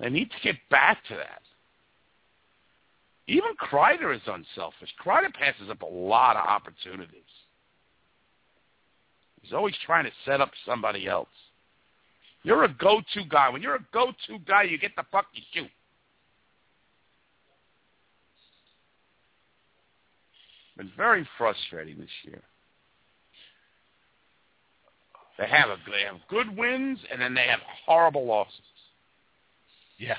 S3: They need to get back to that. Even Kreider is unselfish. Kreider passes up a lot of opportunities. He's always trying to set up somebody else. You're a go-to guy. When you're a go-to guy, you get the fuck you shoot. Been very frustrating this year. They have a they have good wins and then they have horrible losses.
S2: Yeah.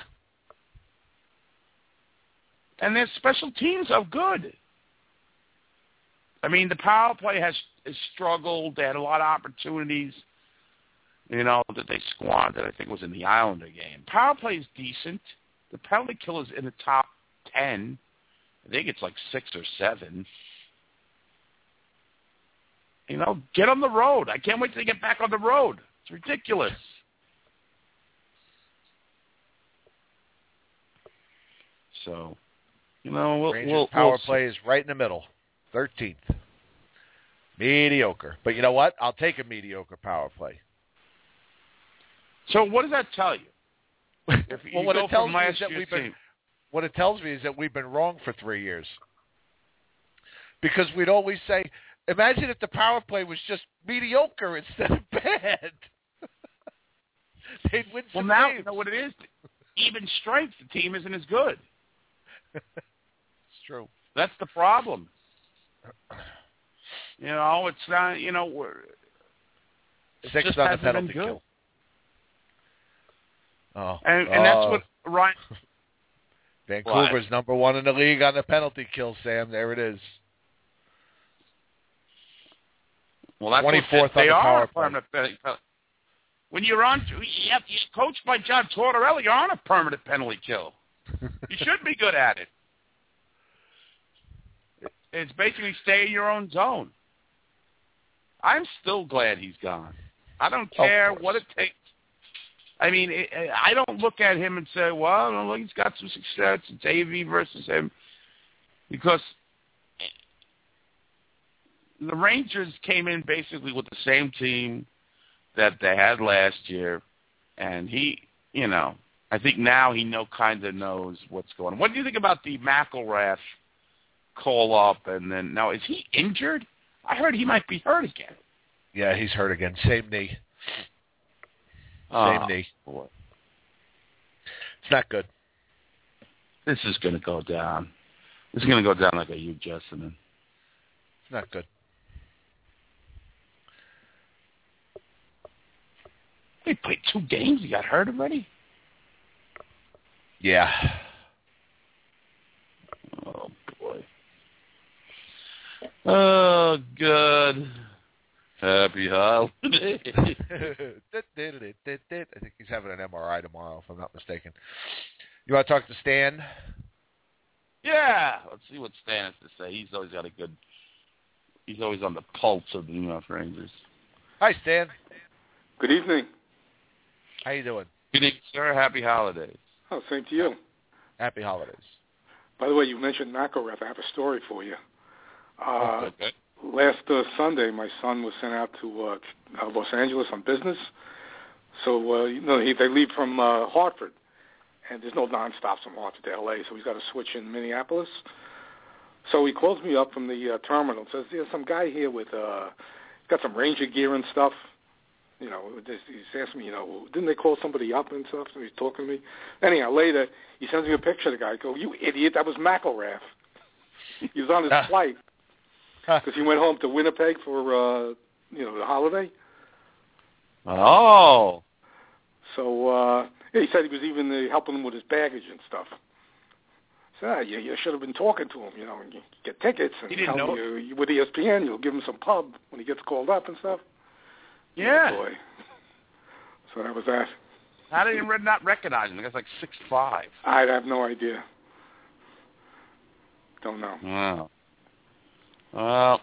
S3: And their special teams are good. I mean, the power play has, has struggled. They had a lot of opportunities, you know, that they squandered. I think it was in the Islander game. Power play is decent. The penalty kill is in the top ten. I think it's like six or seven. You know, get on the road. I can't wait to get back on the road. It's ridiculous. So, you know, we'll,
S2: Rangers
S3: we'll
S2: power
S3: we'll
S2: play is right in the middle, thirteenth. Mediocre, but you know what? I'll take a mediocre power play.
S3: So, what does that tell you? [laughs] If
S2: well,
S3: you
S2: what it tells me is that we've been
S3: team-
S2: what it tells me is that we've been wrong for three years. Because we'd always say, imagine if the power play was just mediocre instead of bad. [laughs] They'd win
S3: Well,
S2: some
S3: now
S2: games.
S3: you know what it is. Even strength, the team isn't as good.
S2: it's true.
S3: That's the problem. You know, it's not. You know, we're,
S2: Six on the penalty kill. Oh,
S3: And and that's
S2: oh, [laughs]
S3: what Ryan.
S2: Vancouver's number one in the league on the penalty kill. Sam, there it is.
S3: Well, that's what
S2: 24th
S3: they
S2: on the
S3: are permanent penalty. When you're on, you have, you're coached by John Tortorella. You're on a permanent penalty kill. You [laughs] should be good at it. It's basically stay in your own zone. I'm still glad he's gone. I don't care what it takes. I mean, it, I don't look at him and say, well, look, he's got some success. It's AV versus him. Because the Rangers came in basically with the same team that they had last year, and he, you know, I think now he know kind of knows what's going on. What do you think about the McIlrath call up? And then now is he injured? I heard he might be hurt again.
S2: Yeah, he's hurt again. Same knee. Same
S3: Oh,
S2: knee.
S3: boy.
S2: It's not good.
S3: This is going to go down. This is going to go down like a Hugh Jessiman.
S2: It's not good.
S3: He played two games. He got hurt already.
S2: Yeah.
S3: Oh boy. Oh good. Happy holiday. [laughs]
S2: I think he's having an MRI tomorrow, if I'm not mistaken. You want to talk to Stan?
S3: yeah. Let's see what Stan has to say. He's always got a good. He's always on the pulse of the New York Rangers.
S2: Hi, Stan.
S7: Good evening.
S2: How you doing?
S3: Good evening, sir. Happy holidays.
S7: Oh, same to you.
S2: Happy holidays.
S7: By the way, you mentioned McIlrath. I have a story for you. Uh,
S3: okay.
S7: last uh, Sunday, my son was sent out to uh, uh, Los Angeles on business. So uh, you know, he, they leave from uh, Hartford, and there's no nonstops from Hartford to L.A. So he's got to switch in Minneapolis. So he calls me up from the uh, terminal and says, "There's some guy here with uh, got some Ranger gear and stuff." You know, this- he's asking me, you know, didn't they call somebody up and stuff? So he's talking to me. Anyhow, later he sends me a picture of the guy. I go, "You idiot! That was McIlrath. he was on his
S2: Ah.
S7: flight because he went home to Winnipeg for uh, you know the holiday."
S3: Oh.
S7: So uh, yeah, he said he was even uh, helping him with his baggage and stuff. So ah, you, you should have been talking to him, you know, and you get tickets and
S3: He didn't
S7: tell
S3: know
S7: you, you with ESPN, you'll give him some pub when he gets called up and stuff.
S3: Yeah.
S7: Boy. So that was that.
S3: How did re- not recognize him? The guy's like six five.
S7: I have no idea. Don't know.
S3: Wow. Well.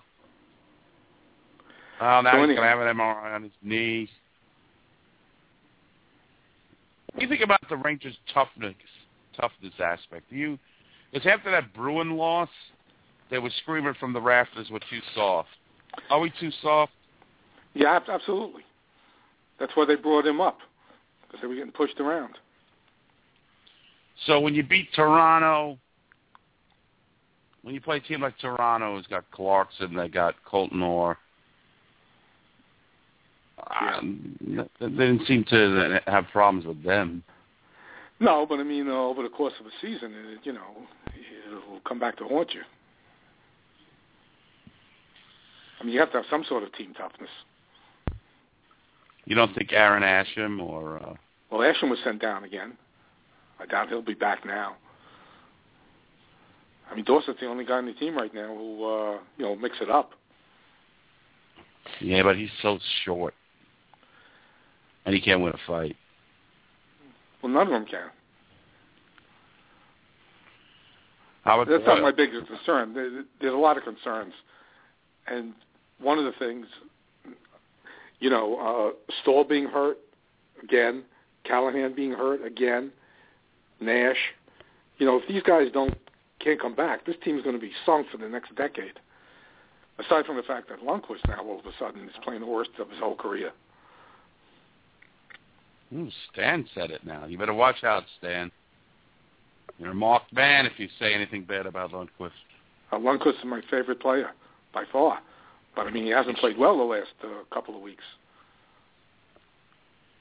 S3: Well, now
S7: So
S3: he's going to have an MRI on his knee. What do you think about the Rangers' toughness, toughness aspect? Do you, because after that Bruin loss, they were screaming from the rafters, "We're too soft." Are we too soft?
S7: Yeah, absolutely. That's why they brought him up because they were getting pushed around.
S3: So when you beat Toronto, when you play a team like Toronto, who's got Clarkson, they got Colton Orr, um, they didn't seem to have problems with them.
S7: No, but I mean, uh, over the course of a season, it, you know, it'll come back to haunt you. I mean, you have to have some sort of team toughness.
S3: You don't think Aaron Asham or uh,
S7: Well, Ashton was sent down again. I doubt he'll be back now. I mean, Dorsett's the only guy on the team right now who, uh, you know, mix it up.
S3: yeah, but he's so short, and he can't win a fight.
S7: Well, none of them can.
S3: About
S7: That's not
S3: Boyle?
S7: my biggest concern. There- There's a lot of concerns, and one of the things, you know, uh, Staal being hurt again, Callahan being hurt again, Nash. You know, if these guys don't can't come back, this team's going to be sunk for the next decade. Aside from the fact that Lundqvist now all of a sudden is playing the worst of his whole career.
S3: Ooh, Stan said it now. You better watch out, Stan. You're a marked man if you say anything bad about Lundqvist.
S7: Uh, Lundqvist is my favorite player by far, but I mean he hasn't played well the last uh, couple of weeks.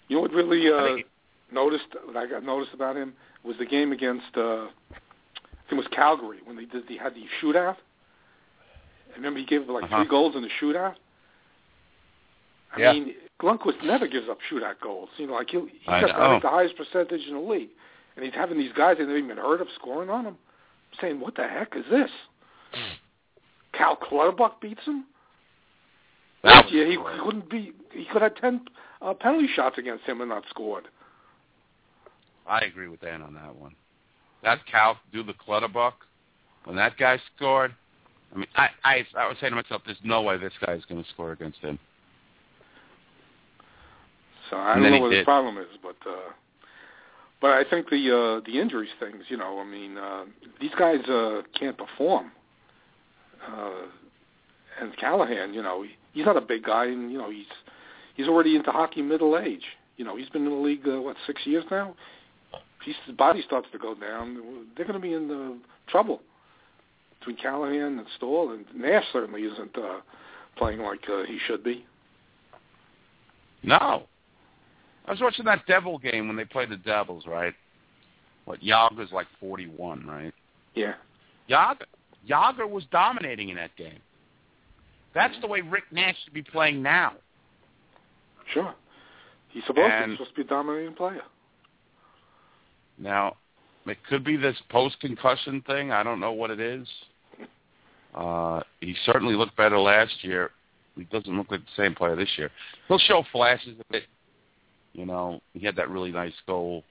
S7: You know what really uh, noticed? What I got noticed about him was the game against uh, I think it was Calgary when they did they had the shootout. I remember he gave like
S3: Uh-huh.
S7: three goals in the shootout. I
S2: Yeah.
S7: mean, Lundqvist never gives up shootout goals. You know, like he's
S3: I
S7: got I think the highest percentage in the league, and he's having these guys haven't even heard of scoring on him. I'm saying, what the heck is this? Cal Clutterbuck beats him. Last year he,
S3: great.
S7: couldn't be. He could have ten uh, penalty shots against him and not scored.
S3: I agree with Dan on that one. That Cal do the Clutterbuck when that guy scored. I mean, I I I was saying to myself, there's no way this guy is going to score against him.
S7: So I
S3: And
S7: don't know what
S3: did.
S7: his problem is, but uh, but I think the uh, the injuries things. You know, I mean, uh, these guys uh, can't perform. Uh, and Callahan, you know, he, he's not a big guy, and you know, he's he's already into hockey middle age. You know, he's been in the league uh, what six years now. If his body starts to go down, they're going to be in uh, trouble between Callahan and Staal, and Nash certainly isn't uh, playing like uh, he should be?
S3: No. I was watching that Devil game when they played the Devils, right? What Jagr's like 41, right?
S7: Yeah.
S3: Jagr Jagr was dominating in that game. That's the way Rick Nash should be playing now.
S7: Sure. He's supposed to.
S3: And-
S7: He's supposed to be a dominating player.
S3: Now, it could be this post-concussion thing. I don't know what it is. Uh, he certainly looked better last year. He doesn't look like the same player this year. He'll show flashes of it. You know, he had that really nice goal.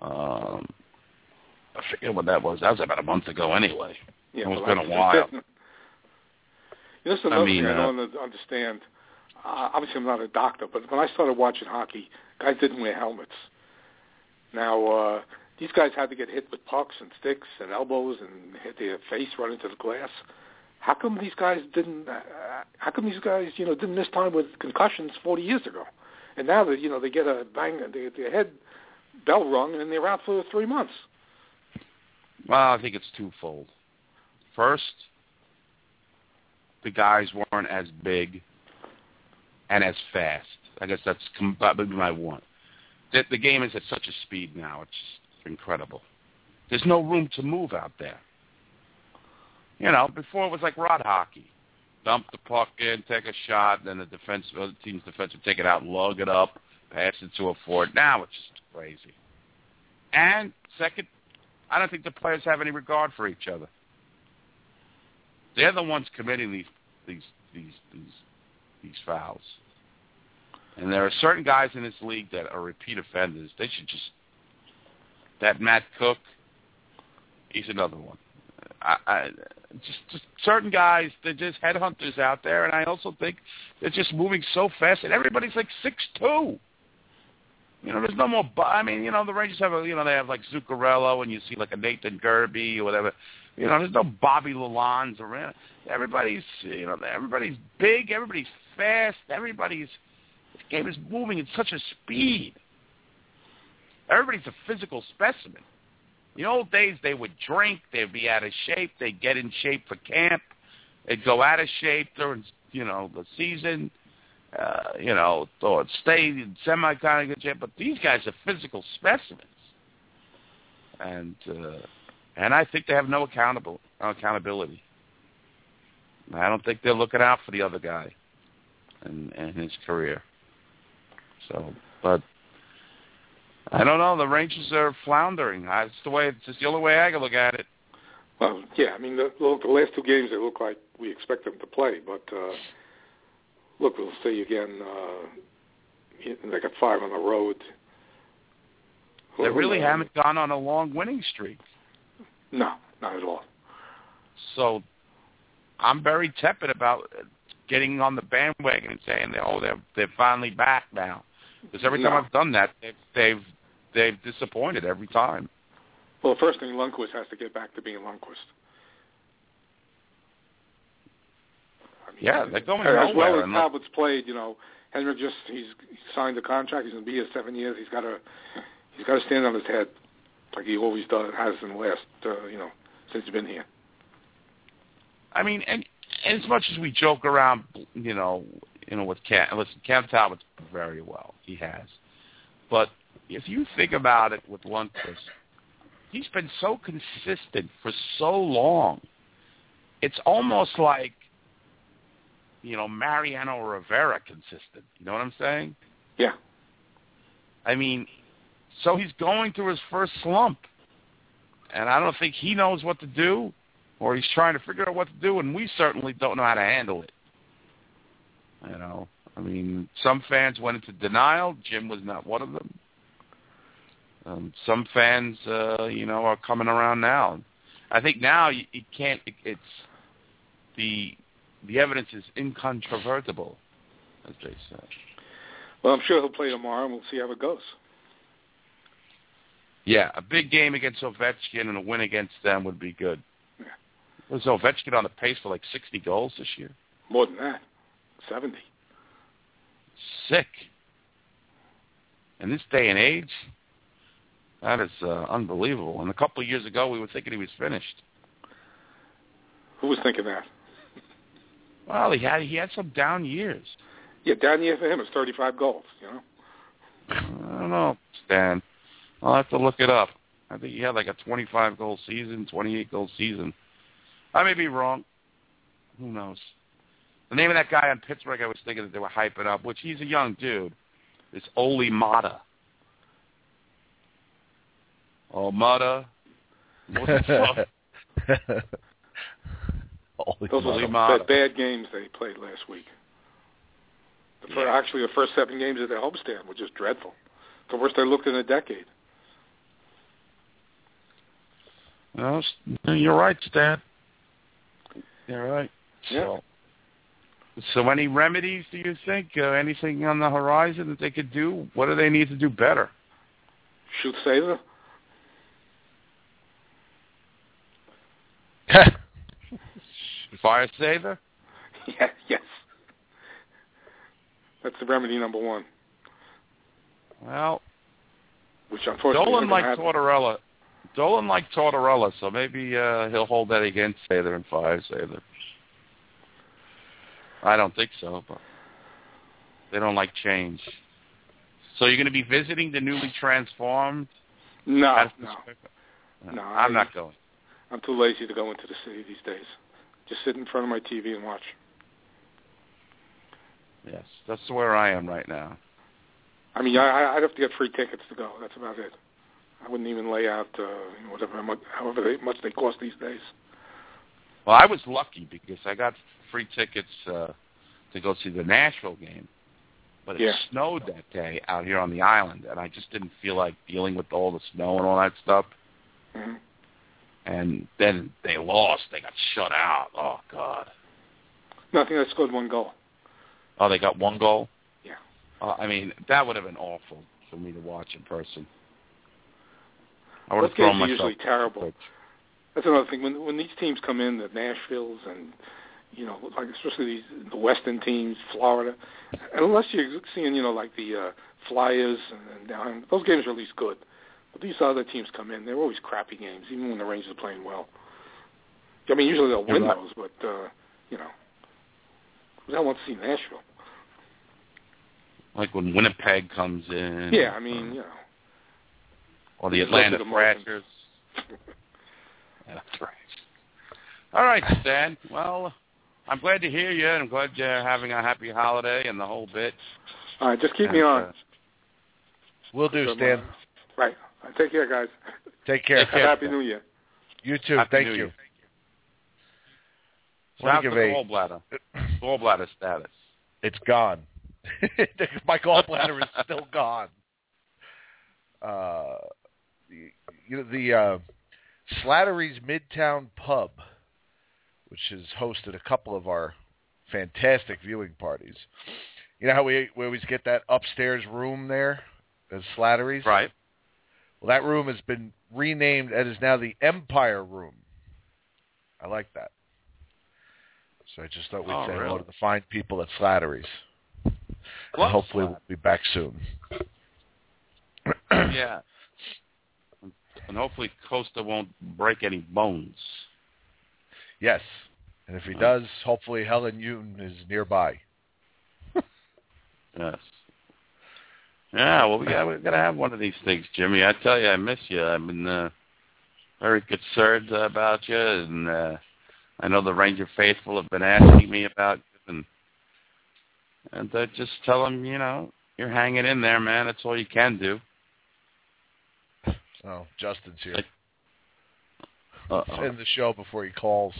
S3: Um, I forget what that was. That was about a month ago anyway.
S7: Yeah,
S3: It's been a while.
S7: You know, this is another
S3: mean,
S7: thing I
S3: uh,
S7: don't un- understand. Uh, obviously, I'm not a doctor, but when I started watching hockey, guys didn't wear helmets. Now, uh, these guys had to get hit with pucks and sticks and elbows and hit their face right into the glass. How come these guys didn't? Uh, how come these guys, you know, didn't miss time with concussions 40 years ago? And now that you know they get a bang, they get their head bell rung, and they're out for three months.
S3: Well, I think it's twofold. First, the guys weren't as big and as fast. I guess that's be my one. The, the game is at such a speed now; it's just incredible. There's no room to move out there. You know, before it was like rod hockey. Dump the puck in, take a shot, then the defense, other team's defense would take it out, lug it up, pass it to a forward. Now it's just crazy. And second, I don't think the players have any regard for each other. They're the ones committing these these these these these fouls. And there are certain guys in this league that are repeat offenders. They should just that Matt Cooke. He's another one. I, I just just certain guys. They're just headhunters out there, and I also think they're just moving so fast, and everybody's like six two. You know, there's no more. I mean, you know, the Rangers have a, you know, they have like Zuccarello, and you see like a Nathan Gerbe or whatever. You know, there's no Bobby Lalonde around. Everybody's, you know, everybody's big, everybody's fast, everybody's. This game is moving at such a speed. Everybody's a physical specimen. In the old days, they would drink, they'd be out of shape, they'd get in shape for camp, they'd go out of shape during, you know, the season, uh, you know, or stay in semi kind of good shape. But these guys are physical specimens, and uh, and I think they have no accountable accountability. I don't think they're looking out for the other guy and, and his career. So, but I don't know. The Rangers are floundering. That's the way. It's just the only way I can look at it.
S7: Well, yeah, I mean, the, look, the last two games they look like we expect them to play, but uh, look, we'll see again. Uh, they got five on the road.
S3: They really haven't gone on a long winning streak.
S7: No, not at all.
S3: So I'm very tepid about getting on the bandwagon and saying, "Oh, they're they're finally back now." Because every time
S7: No.
S3: I've done that, they've they've they've disappointed every time.
S7: Well, the first thing, Lundqvist has to get back to being. I mean,
S3: Yeah, they're going
S7: as well as Talbot's played, you know, Henrik just he's he signed a contract. He's going to be here seven years. He's got to he's got to stand on his head like he always does has in the last uh, you know since he's been here.
S3: I mean, and, and as much as we joke around, you know, you know, with Cam, listen, Cam Talbot's very well. He has, but if you think about it with Lundqvist, he's been so consistent for so long. It's almost like, you know, Mariano Rivera consistent. You know what I'm saying?
S7: Yeah.
S3: I mean, so he's going through his first slump, and I don't think he knows what to do, or he's trying to figure out what to do, and we certainly don't know how to handle it. You know, I mean, some fans went into denial. Jim was not one of them. Um, some fans, uh, you know, are coming around now. I think now you, you can't. It, it's the the evidence is incontrovertible, as they say.
S7: Well, I'm sure he'll play tomorrow, and we'll see how it goes.
S3: Yeah, a big game against Ovechkin and a win against them would be good. Was Ovechkin on the pace for like 60 goals this year?
S7: More than that, seventy.
S3: Sick. In this day and age, that is uh, unbelievable. And a couple of years ago, we were thinking he was finished.
S7: Who was thinking that?
S3: Well, he had he had some down years.
S7: Yeah, down year for him is 35 goals. You know.
S3: I don't know, Stan. I'll have to look it up. I think he had like a 25 goal season, 28 goal season. I may be wrong. Who knows? The name of that guy on Pittsburgh, I was thinking that they were hyping up, which he's a young dude. Is Olli Maatta. Oh, Maatta. What the fuck? [laughs]
S7: Those were
S3: Oli
S7: some bad, bad games they played last week. The fir- actually, the first seven games of their homestand were just dreadful. The worst they looked in a decade.
S3: S- you're right, Stan. You're right. So, so any remedies, do you think? Uh, anything on the horizon that they could do? What do they need to do better?
S7: Shoot Sather. [laughs]
S3: Fire Sather? [laughs]
S7: Yeah, yes. That's the remedy number one,
S3: Well,
S7: which unfortunately
S3: Dolan liked. Tortorella. Dolan liked Tortorella, so maybe uh, he'll hold that against Sather and fire Sather. I don't think so, but they don't like change. So you're going to be visiting the newly transformed?
S7: No,
S3: Madison
S7: no. No,
S3: I'm
S7: I-
S3: not going.
S7: I'm too lazy to go into the city these days. Just sit in front of my TV and watch.
S3: Yes, that's where I am right now.
S7: I mean, I, I'd have to get free tickets to go. That's about it. I wouldn't even lay out uh, whatever, however they, much they cost these days.
S3: Well, I was lucky because I got free tickets uh, to go see the Nashville game, but it
S7: Yeah.
S3: snowed that day out here on the island, and I just didn't feel like dealing with all the snow and all that stuff.
S7: hmm
S3: And then they lost; they got shut out. Oh God!
S7: Nothing. I scored one goal.
S3: Oh, they got one goal.
S7: Yeah.
S3: Uh, I mean, that would have been awful for me to watch in person. I would
S7: Those
S3: have thrown
S7: games are
S3: myself.
S7: usually terrible. That's another thing. When when these teams come in, the Nashville's and you know, like especially these the Western teams, Florida, unless you're seeing you know like the uh, Flyers and, and down, those games are at least good. But these other teams come in, they're always crappy games, even when the Rangers are playing well. I mean, usually they'll win those, but uh, you know, who the hell wants to see Nashville?
S3: Like when Winnipeg comes in.
S7: Yeah, I mean, you know,
S3: Or the
S7: Just look
S3: Atlanta
S7: the margin.
S3: Thrashers. [laughs] That's right. All right, Stan. Well, I'm glad to hear you, and I'm glad you're having a happy holiday and the whole bit.
S7: all right, just keep me on.
S3: uh,
S2: Will do,
S7: Good
S2: Stan.
S7: morning. Right. All right, Take care, guys.
S2: Take care.
S3: Take care.
S7: Happy New Year.
S2: You too.
S3: Happy
S2: Thank
S3: New
S2: you.
S3: Year.
S2: Wanna
S3: How's the gallbladder? Gallbladder status.
S2: It's gone. [laughs] My gallbladder is still gone. Uh, the- you know the uh, Slattery's Midtown Pub, which has hosted a couple of our fantastic viewing parties. You know how we, we always get that upstairs room there, at Slattery's.
S3: Right.
S2: Well, that room has been renamed and is now the Empire Room. I like that. So I just thought we'd
S3: Oh,
S2: say hello
S3: really?
S2: to the fine people at Slattery's. And hopefully we'll be back soon. [clears throat]
S3: yeah. And hopefully Costa won't break any bones.
S2: Yes. And if he does, hopefully Helen Newton is nearby. [laughs]
S3: Yes. Yeah, well, we got we got to have one of these things, Jimmy. I tell you, I miss you. I've been uh, very concerned about you, and uh, I know the Ranger faithful have been asking me about you, and and uh, just tell them, you know, you're hanging in there, man. That's all you can do.
S2: Oh, Justin's here.
S3: Uh-oh.
S2: End the show before he calls.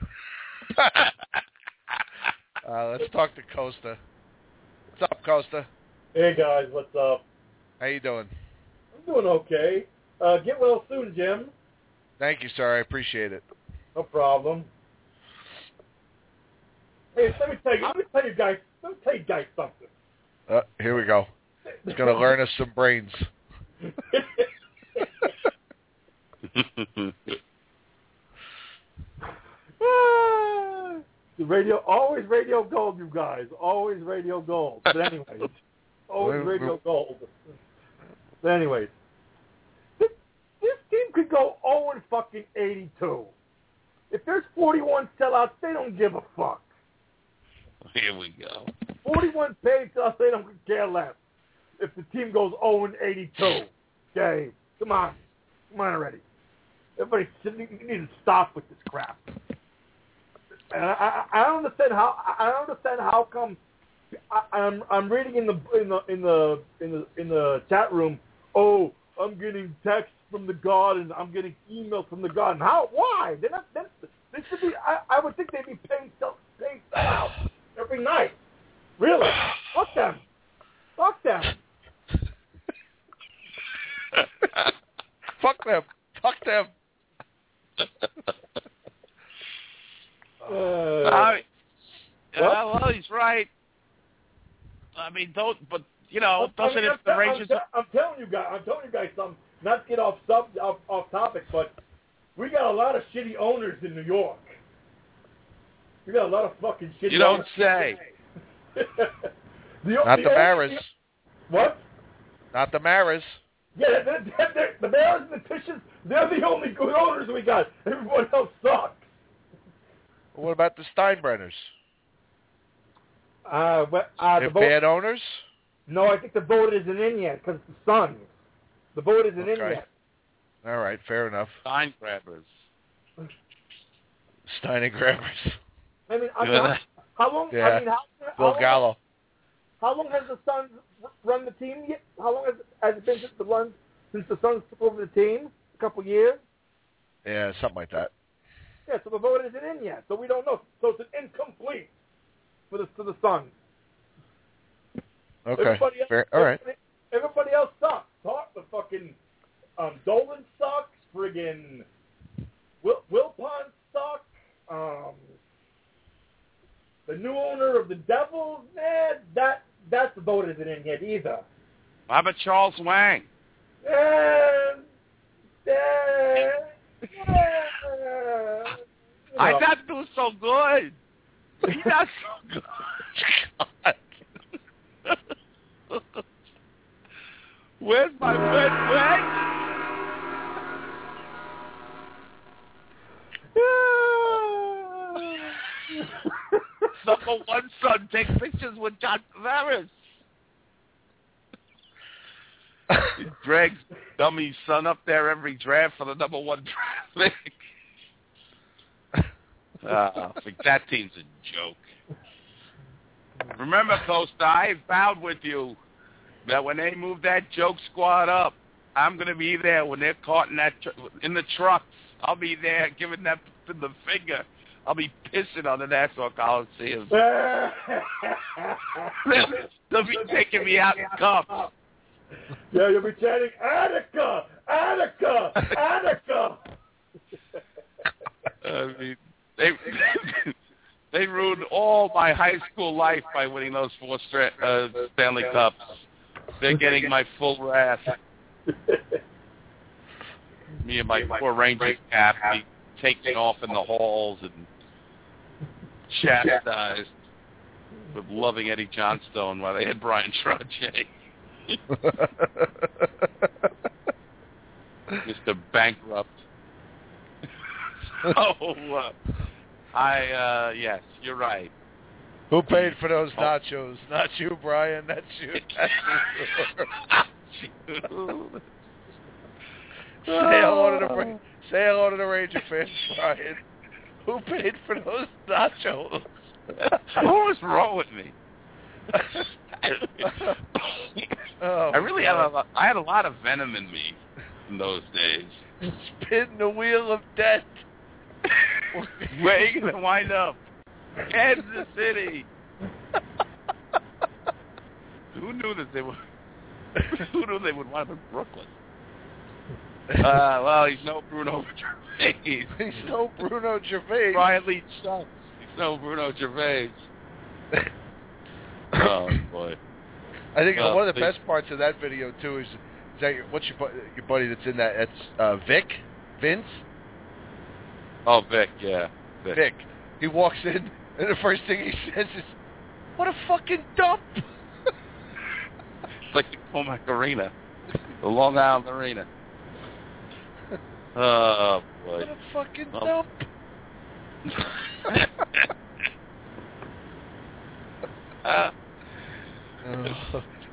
S2: [laughs] uh, let's talk to Costa. What's up, Costa?
S8: Hey guys, what's up?
S2: How you doing?
S8: I'm doing okay. Uh, get well soon, Jim.
S2: Thank you, sir. I appreciate it.
S8: No problem. Hey, let me tell you. Let me tell you guys. Let me tell you guys something.
S2: Uh, here we go. He's going to learn us some brains. [laughs]
S8: the [laughs] radio, always radio gold, you guys. Always radio gold. But anyways, always radio gold. But anyways, this, this team could go 0 and fucking 82. If there's 41 sellouts, they don't give a fuck.
S3: Here we go.
S8: 41 paid us. They don't care less. If the team goes 0 and 82, okay, come on, come on already. Everybody, you need to stop with this crap. And I, I, I don't understand how. I don't understand how come. I, I'm I'm reading in the in the in the in the in the chat room. Oh, I'm getting texts from the god and I'm getting emails from the garden. How? Why? They're not. They're, they should be. I, I would think they'd be paying stuff paying out every night. Really? Fuck them. Fuck them. [laughs]
S2: Fuck them. Fuck them.
S8: Uh,
S3: I, uh, well, he's right. I mean, don't. But you know,
S8: I'm,
S3: doesn't
S8: I'm,
S3: it the
S8: I'm,
S3: Rangers?
S8: I'm, I'm telling you guys. I'm telling you guys something. Not to get off sub off, off topic, but we got a lot of shitty owners in New York. We got a lot of fucking shitty.
S3: You don't
S8: owners.
S3: say. [laughs]
S8: the,
S2: Not the
S8: only-
S2: Maras.
S8: What?
S2: Not the Maras.
S8: Yeah, they're, they're, they're, the Bears and the Tisches, they're the only good owners we got. Everyone else sucks.
S2: What about the Steinbrenners?
S8: Uh, what, uh,
S2: They're
S8: the vote,
S2: bad owners?
S8: no, I think the vote isn't in yet because it's the Sons. The vote isn't in yet.
S2: All right, fair enough.
S3: Sign grabbers.
S2: Stein and Grabbers.
S8: I mean, I, [laughs]
S3: Yeah.
S8: how, how long?
S2: Yeah.
S8: I mean, how, how,
S2: Bill
S8: long,
S2: Gallo.
S8: How long has the Sons run the team yet? How long has, has it been since the run since the Sons took over the team? A couple years.
S2: Yeah, something like that.
S8: Yeah, so the vote isn't in yet, so we don't know. So it's an incomplete for the for the Sons.
S2: Okay.
S8: Everybody else,
S2: Fair. All right.
S8: Everybody, everybody else sucks. Talk the fucking um, Dolan sucks. Friggin' Will Wilpon sucks. Um, the new owner of the Devils, man, that that vote isn't in yet either.
S3: How about Charles Wang?
S8: Uh, yeah, you
S3: I
S8: know.
S3: not do so good. He [laughs] not so good. [laughs] Where's my wet wet? [laughs] Number one son take pictures with John Tavares. He drags dummy son up there every draft for the number one draft pick. Uh, I think that team's a joke. Remember, Costa, I vowed with you that when they move that joke squad up, I'm going to be there when they're caught in that tr- in the trucks. I'll be there giving them the finger. I'll be pissing on the Nassau Coliseum. [laughs] they'll, they'll be taking me out in cuffs.
S8: Yeah, you'll be chanting, Attica! Attica! Attica! [laughs]
S3: I mean, they [laughs] they ruined all my high school life by winning those four stra- uh, Stanley Cups. They're getting my full wrath. Me and my poor Rangers cap be taken off in the halls and chastised with loving Eddie Johnstone while they had Bryan Trottier. [laughs] Mr. Bankrupt. [laughs] oh, uh, I, uh, yes, you're right.
S2: Who paid for those nachos? Not you, Brian. That's you. That's [laughs] you. say hello to the say hello to the Ranger fans, Brian. Who paid for those nachos? [laughs]
S3: what was wrong with me?
S2: Oh,
S3: I really had a
S2: God.
S3: lot, I had a lot of venom in me in those days.
S2: Spin the wheel of death.
S3: Where are you gonna wind up? Kansas City. Who knew that they would? [laughs] Who knew they would wind up in Brooklyn? [laughs] Uh, well, he's no Bruno [laughs] Gervais.
S2: He's no Bruno Gervais.
S3: Brian Lee sucks. He's no Bruno Gervais. [laughs] oh boy.
S2: I think
S3: Well,
S2: one of the
S3: please.
S2: best parts of that video too is, is that your, what's your your buddy that's in that? It's uh, Vic, Vince,
S3: Oh, Vic, yeah. Vic.
S2: Vic. He walks in and the first thing he says is, "What a fucking dump!"
S3: It's like the Commack Arena, the Long Island Arena. Oh boy.
S2: What a fucking
S3: Well.
S2: dump! [laughs]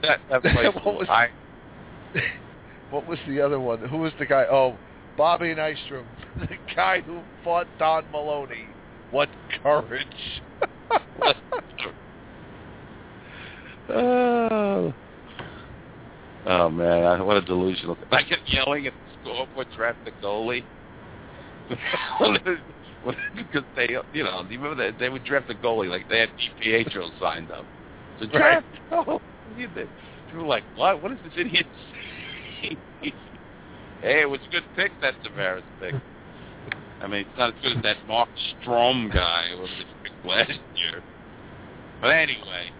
S3: that that place. [laughs]
S2: what was
S3: I,
S2: what was the other one? Who was the guy? Oh, Bobby Nystrom, [laughs] the guy who fought Don Maloney. What courage!
S3: oh. oh man, I- what a delusional! I kept yelling at the scoreboard, draft the goalie. [laughs] because they, you know, you remember that they would draft the goalie like they had DiPietro signed up. So draft. [laughs] You did. You were like, what? What is this idiot saying? [laughs] hey, it was a good pick, that Tavares pick. I mean, it's not as good as that Mark Strom guy who was picked last year. But anyway,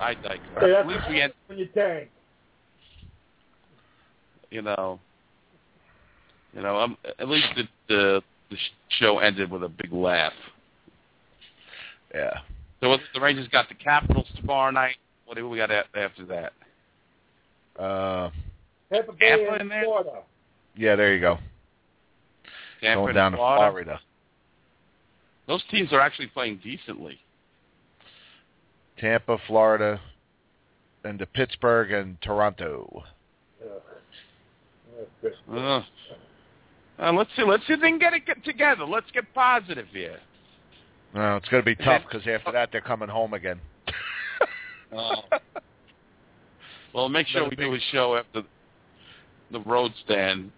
S3: I digress.
S8: Hey,
S3: At
S8: that's
S3: least we had,
S8: when you tank.
S3: you know, you know, um, at least the, the the show ended with a big laugh.
S2: Yeah.
S3: So what's- the Rangers got the Capitals tomorrow night. What do we got after that?
S2: Uh,
S8: Tampa Bay
S3: Tampa in there?
S8: Florida.
S2: yeah, there you go.
S3: Tampa
S2: Going
S3: and
S2: down to
S3: Florida.
S2: Florida.
S3: Those teams are actually playing decently.
S2: Tampa, Florida, and to Pittsburgh and Toronto.
S3: Ugh. Uh, let's see. Let's see if they can get it get together. Let's get positive here.
S2: No, it's going to be tough because after that they're coming home again. [laughs]
S3: Oh. [laughs] well, make sure
S2: Another
S3: we do a show after the road stand,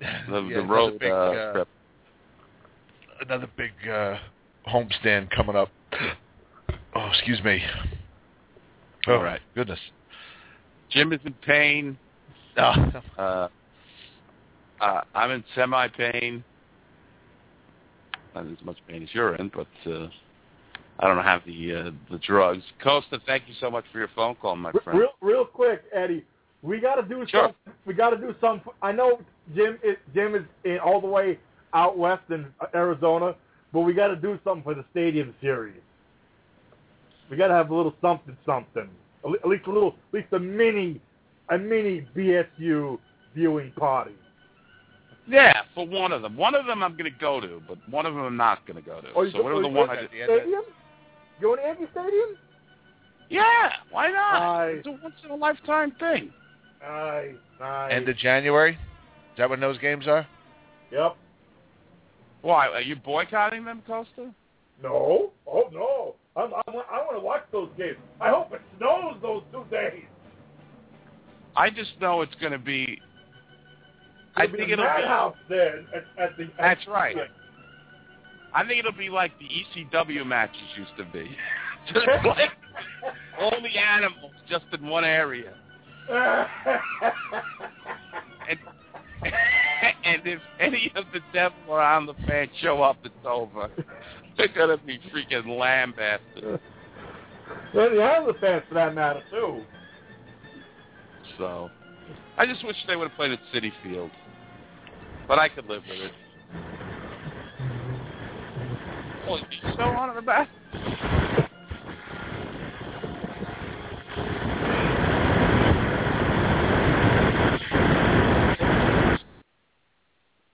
S3: the, [laughs]
S2: Yeah,
S3: the
S2: another
S3: road
S2: big,
S3: uh,
S2: uh,
S3: trip.
S2: Another big uh, homestand coming up. Oh, excuse me. Oh,
S3: All right.
S2: Goodness.
S3: Jim is in pain.
S2: Oh,
S3: Uh, uh, I'm in semi pain. Not as much pain as you're in, but uh, I don't have the uh, the drugs. Costa, thank you so much for your phone call, my friend.
S8: Real, real quick, Eddie. We got to do
S3: Sure.
S8: something. We got to do something. I know Jim is Jim is in all the way out west in Arizona, but we got to do something for the stadium series. We got to have a little something, something. At at least a little, at least a mini, a mini BSU viewing party.
S3: Yeah, for one of them. One of them I'm going to go to, but one of them I'm not going to go to.
S8: Oh, you
S3: so
S8: go-
S3: whatever
S8: oh,
S3: the
S8: you
S3: one
S8: go
S3: I
S8: to
S3: did.
S8: the Stadium? Going to Yankee Stadium?
S3: Yeah, why not?
S8: Nice.
S3: It's a once in a lifetime thing.
S8: Nice, nice.
S2: End of January? Is that when those games are?
S8: Yep.
S3: Why are you boycotting them, Costa?
S8: No. Oh no. I'm, I'm, I want to watch those games. I hope it snows those two days.
S3: I just know it's going to be. I think it'll be.
S8: madhouse there at, at the. at-
S3: That's right. I think it'll be like the ECW matches used to be. [laughs] [laughs] Just like all the animals just in one area. [laughs] And, and if any of the devil around the fans show up, it's over. They're gonna be freaking lambasted.
S8: and the other fans, for that matter, too.
S3: So, I just wish they would have played at Citi Field, but I could live with it. Oh, is the show on in the back?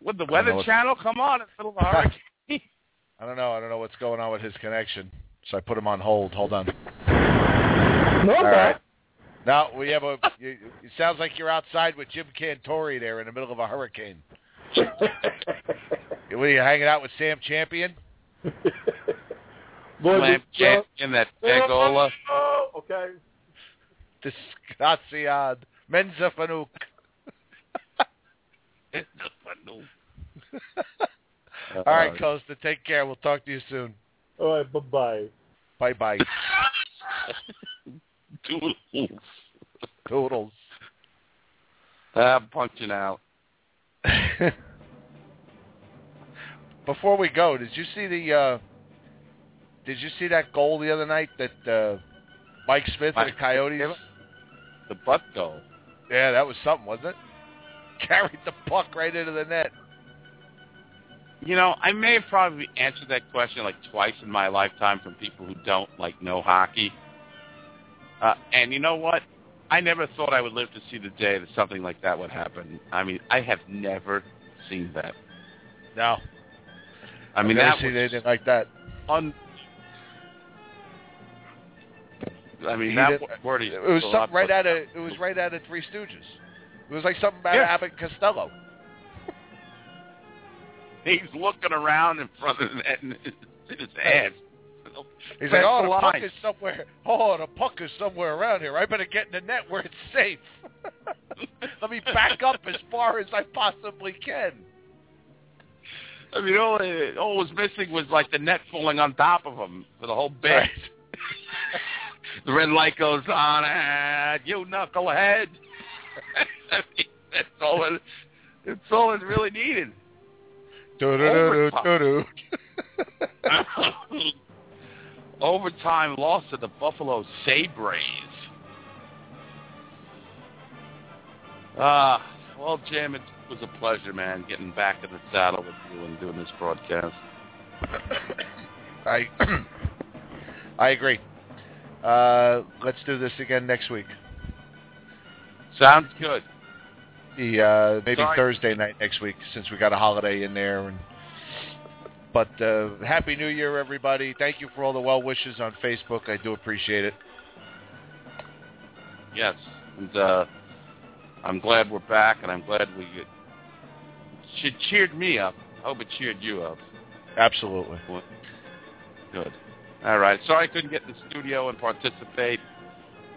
S3: Would the Weather Channel come on in the middle of a hurricane?
S2: I don't know. I don't know what's going on with his connection. So I put him on hold. Hold on.
S8: No,
S2: All
S8: that.
S2: right. Now we have a. It sounds like you're outside with Jim Cantore there in the middle of a hurricane. What are you hanging out with Sam Champion? [laughs]
S8: Boy,
S3: Lamp
S8: this-
S3: Jet in that Angola.
S8: Oh, okay.
S2: Disgraciad. Menza Fanuc. [laughs] [laughs] All right, Costa. Take care. We'll talk to you soon.
S8: All right, bye-bye.
S2: Bye bye.
S3: Toodles.
S2: Toodles.
S3: Ah, I'm punching out. [laughs]
S2: Before we go, did you see the? uh Did you see that goal the other night that uh Mike Smith and the Coyotes?
S3: The butt goal.
S2: Yeah, that was something, wasn't it? [laughs] Carried the puck right into the net.
S3: You know, I may have probably answered that question like twice in my lifetime from people who don't like know hockey. Uh, and you know what? I never thought I would live to see the day that something like that would happen. I mean, I have never seen that.
S2: No,
S3: I mean,
S2: I've never
S3: that
S2: seen
S3: was
S2: anything like that.
S3: un. I mean,
S2: He
S3: that
S2: did-
S3: word is
S2: It was something right out of it was right out of Three Stooges. It was like something about
S3: Yeah.
S2: Abbott Costello. [laughs]
S3: He's looking around in front of that and it's in his hands.
S2: He's
S3: That's
S2: like, oh,
S3: the
S2: the puck is somewhere. [laughs] Oh, the puck is somewhere around here. I better get in the net where it's safe. [laughs] Let me back up as far as I possibly can.
S3: I mean, all, all was missing was like the net falling on top of him for the whole bit.
S2: Right. [laughs]
S3: the red light goes on, and you knucklehead. I mean, that's all it. That's all it really needed.
S2: Do-do-do-do-do-do.
S3: Overtime loss to the Buffalo Sabres. Ah, well, Jim, it was a pleasure, man, getting back in the saddle with you and doing this broadcast.
S2: I [clears throat] I agree. Uh, let's do this again next week.
S3: Sounds good.
S2: The uh, maybe
S3: Sorry.
S2: Thursday night next week, since we got a holiday in there. And but uh, happy New Year, everybody! Thank you for all the well wishes on Facebook. I do appreciate it.
S3: Yes, and uh, I'm glad we're back, and I'm glad we get, it cheered me up. I hope it cheered you up.
S2: Absolutely.
S3: Good. All right. Sorry I couldn't get in the studio and participate.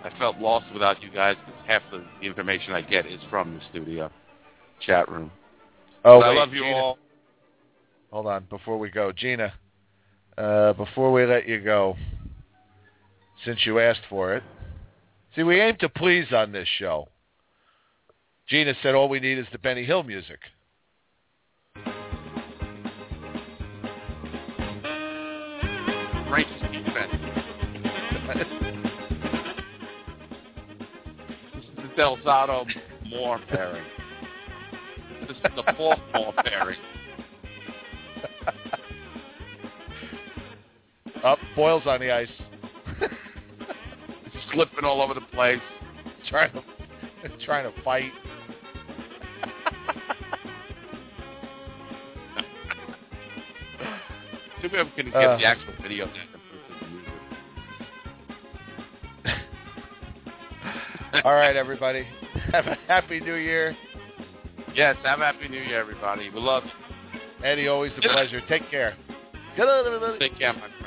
S3: I felt lost without you guys because half the information I get is from the studio chat room.
S2: Oh,
S3: But I love you
S2: Gina.
S3: all.
S2: Hold on, before we go, Gina. Uh, before we let you go, since you asked for it, see, we aim to please on this show. Gina said all we need is the Benny Hill music.
S3: Defense. this is the Del Zotto Moore pairing. This is the fourth Moore pairing.
S2: Up, Boyle's on the ice, [laughs]
S3: Slipping all over the place.
S2: trying to [laughs] trying to fight. [laughs]
S3: See if we can get
S2: Uh.
S3: the actual video back and put it to the music.
S2: All right, everybody, have a happy New Year.
S3: Yes, have a happy New Year, everybody. We love you.
S2: Eddie, always a pleasure. Take care.
S3: Take care, my friend.
S2: You too.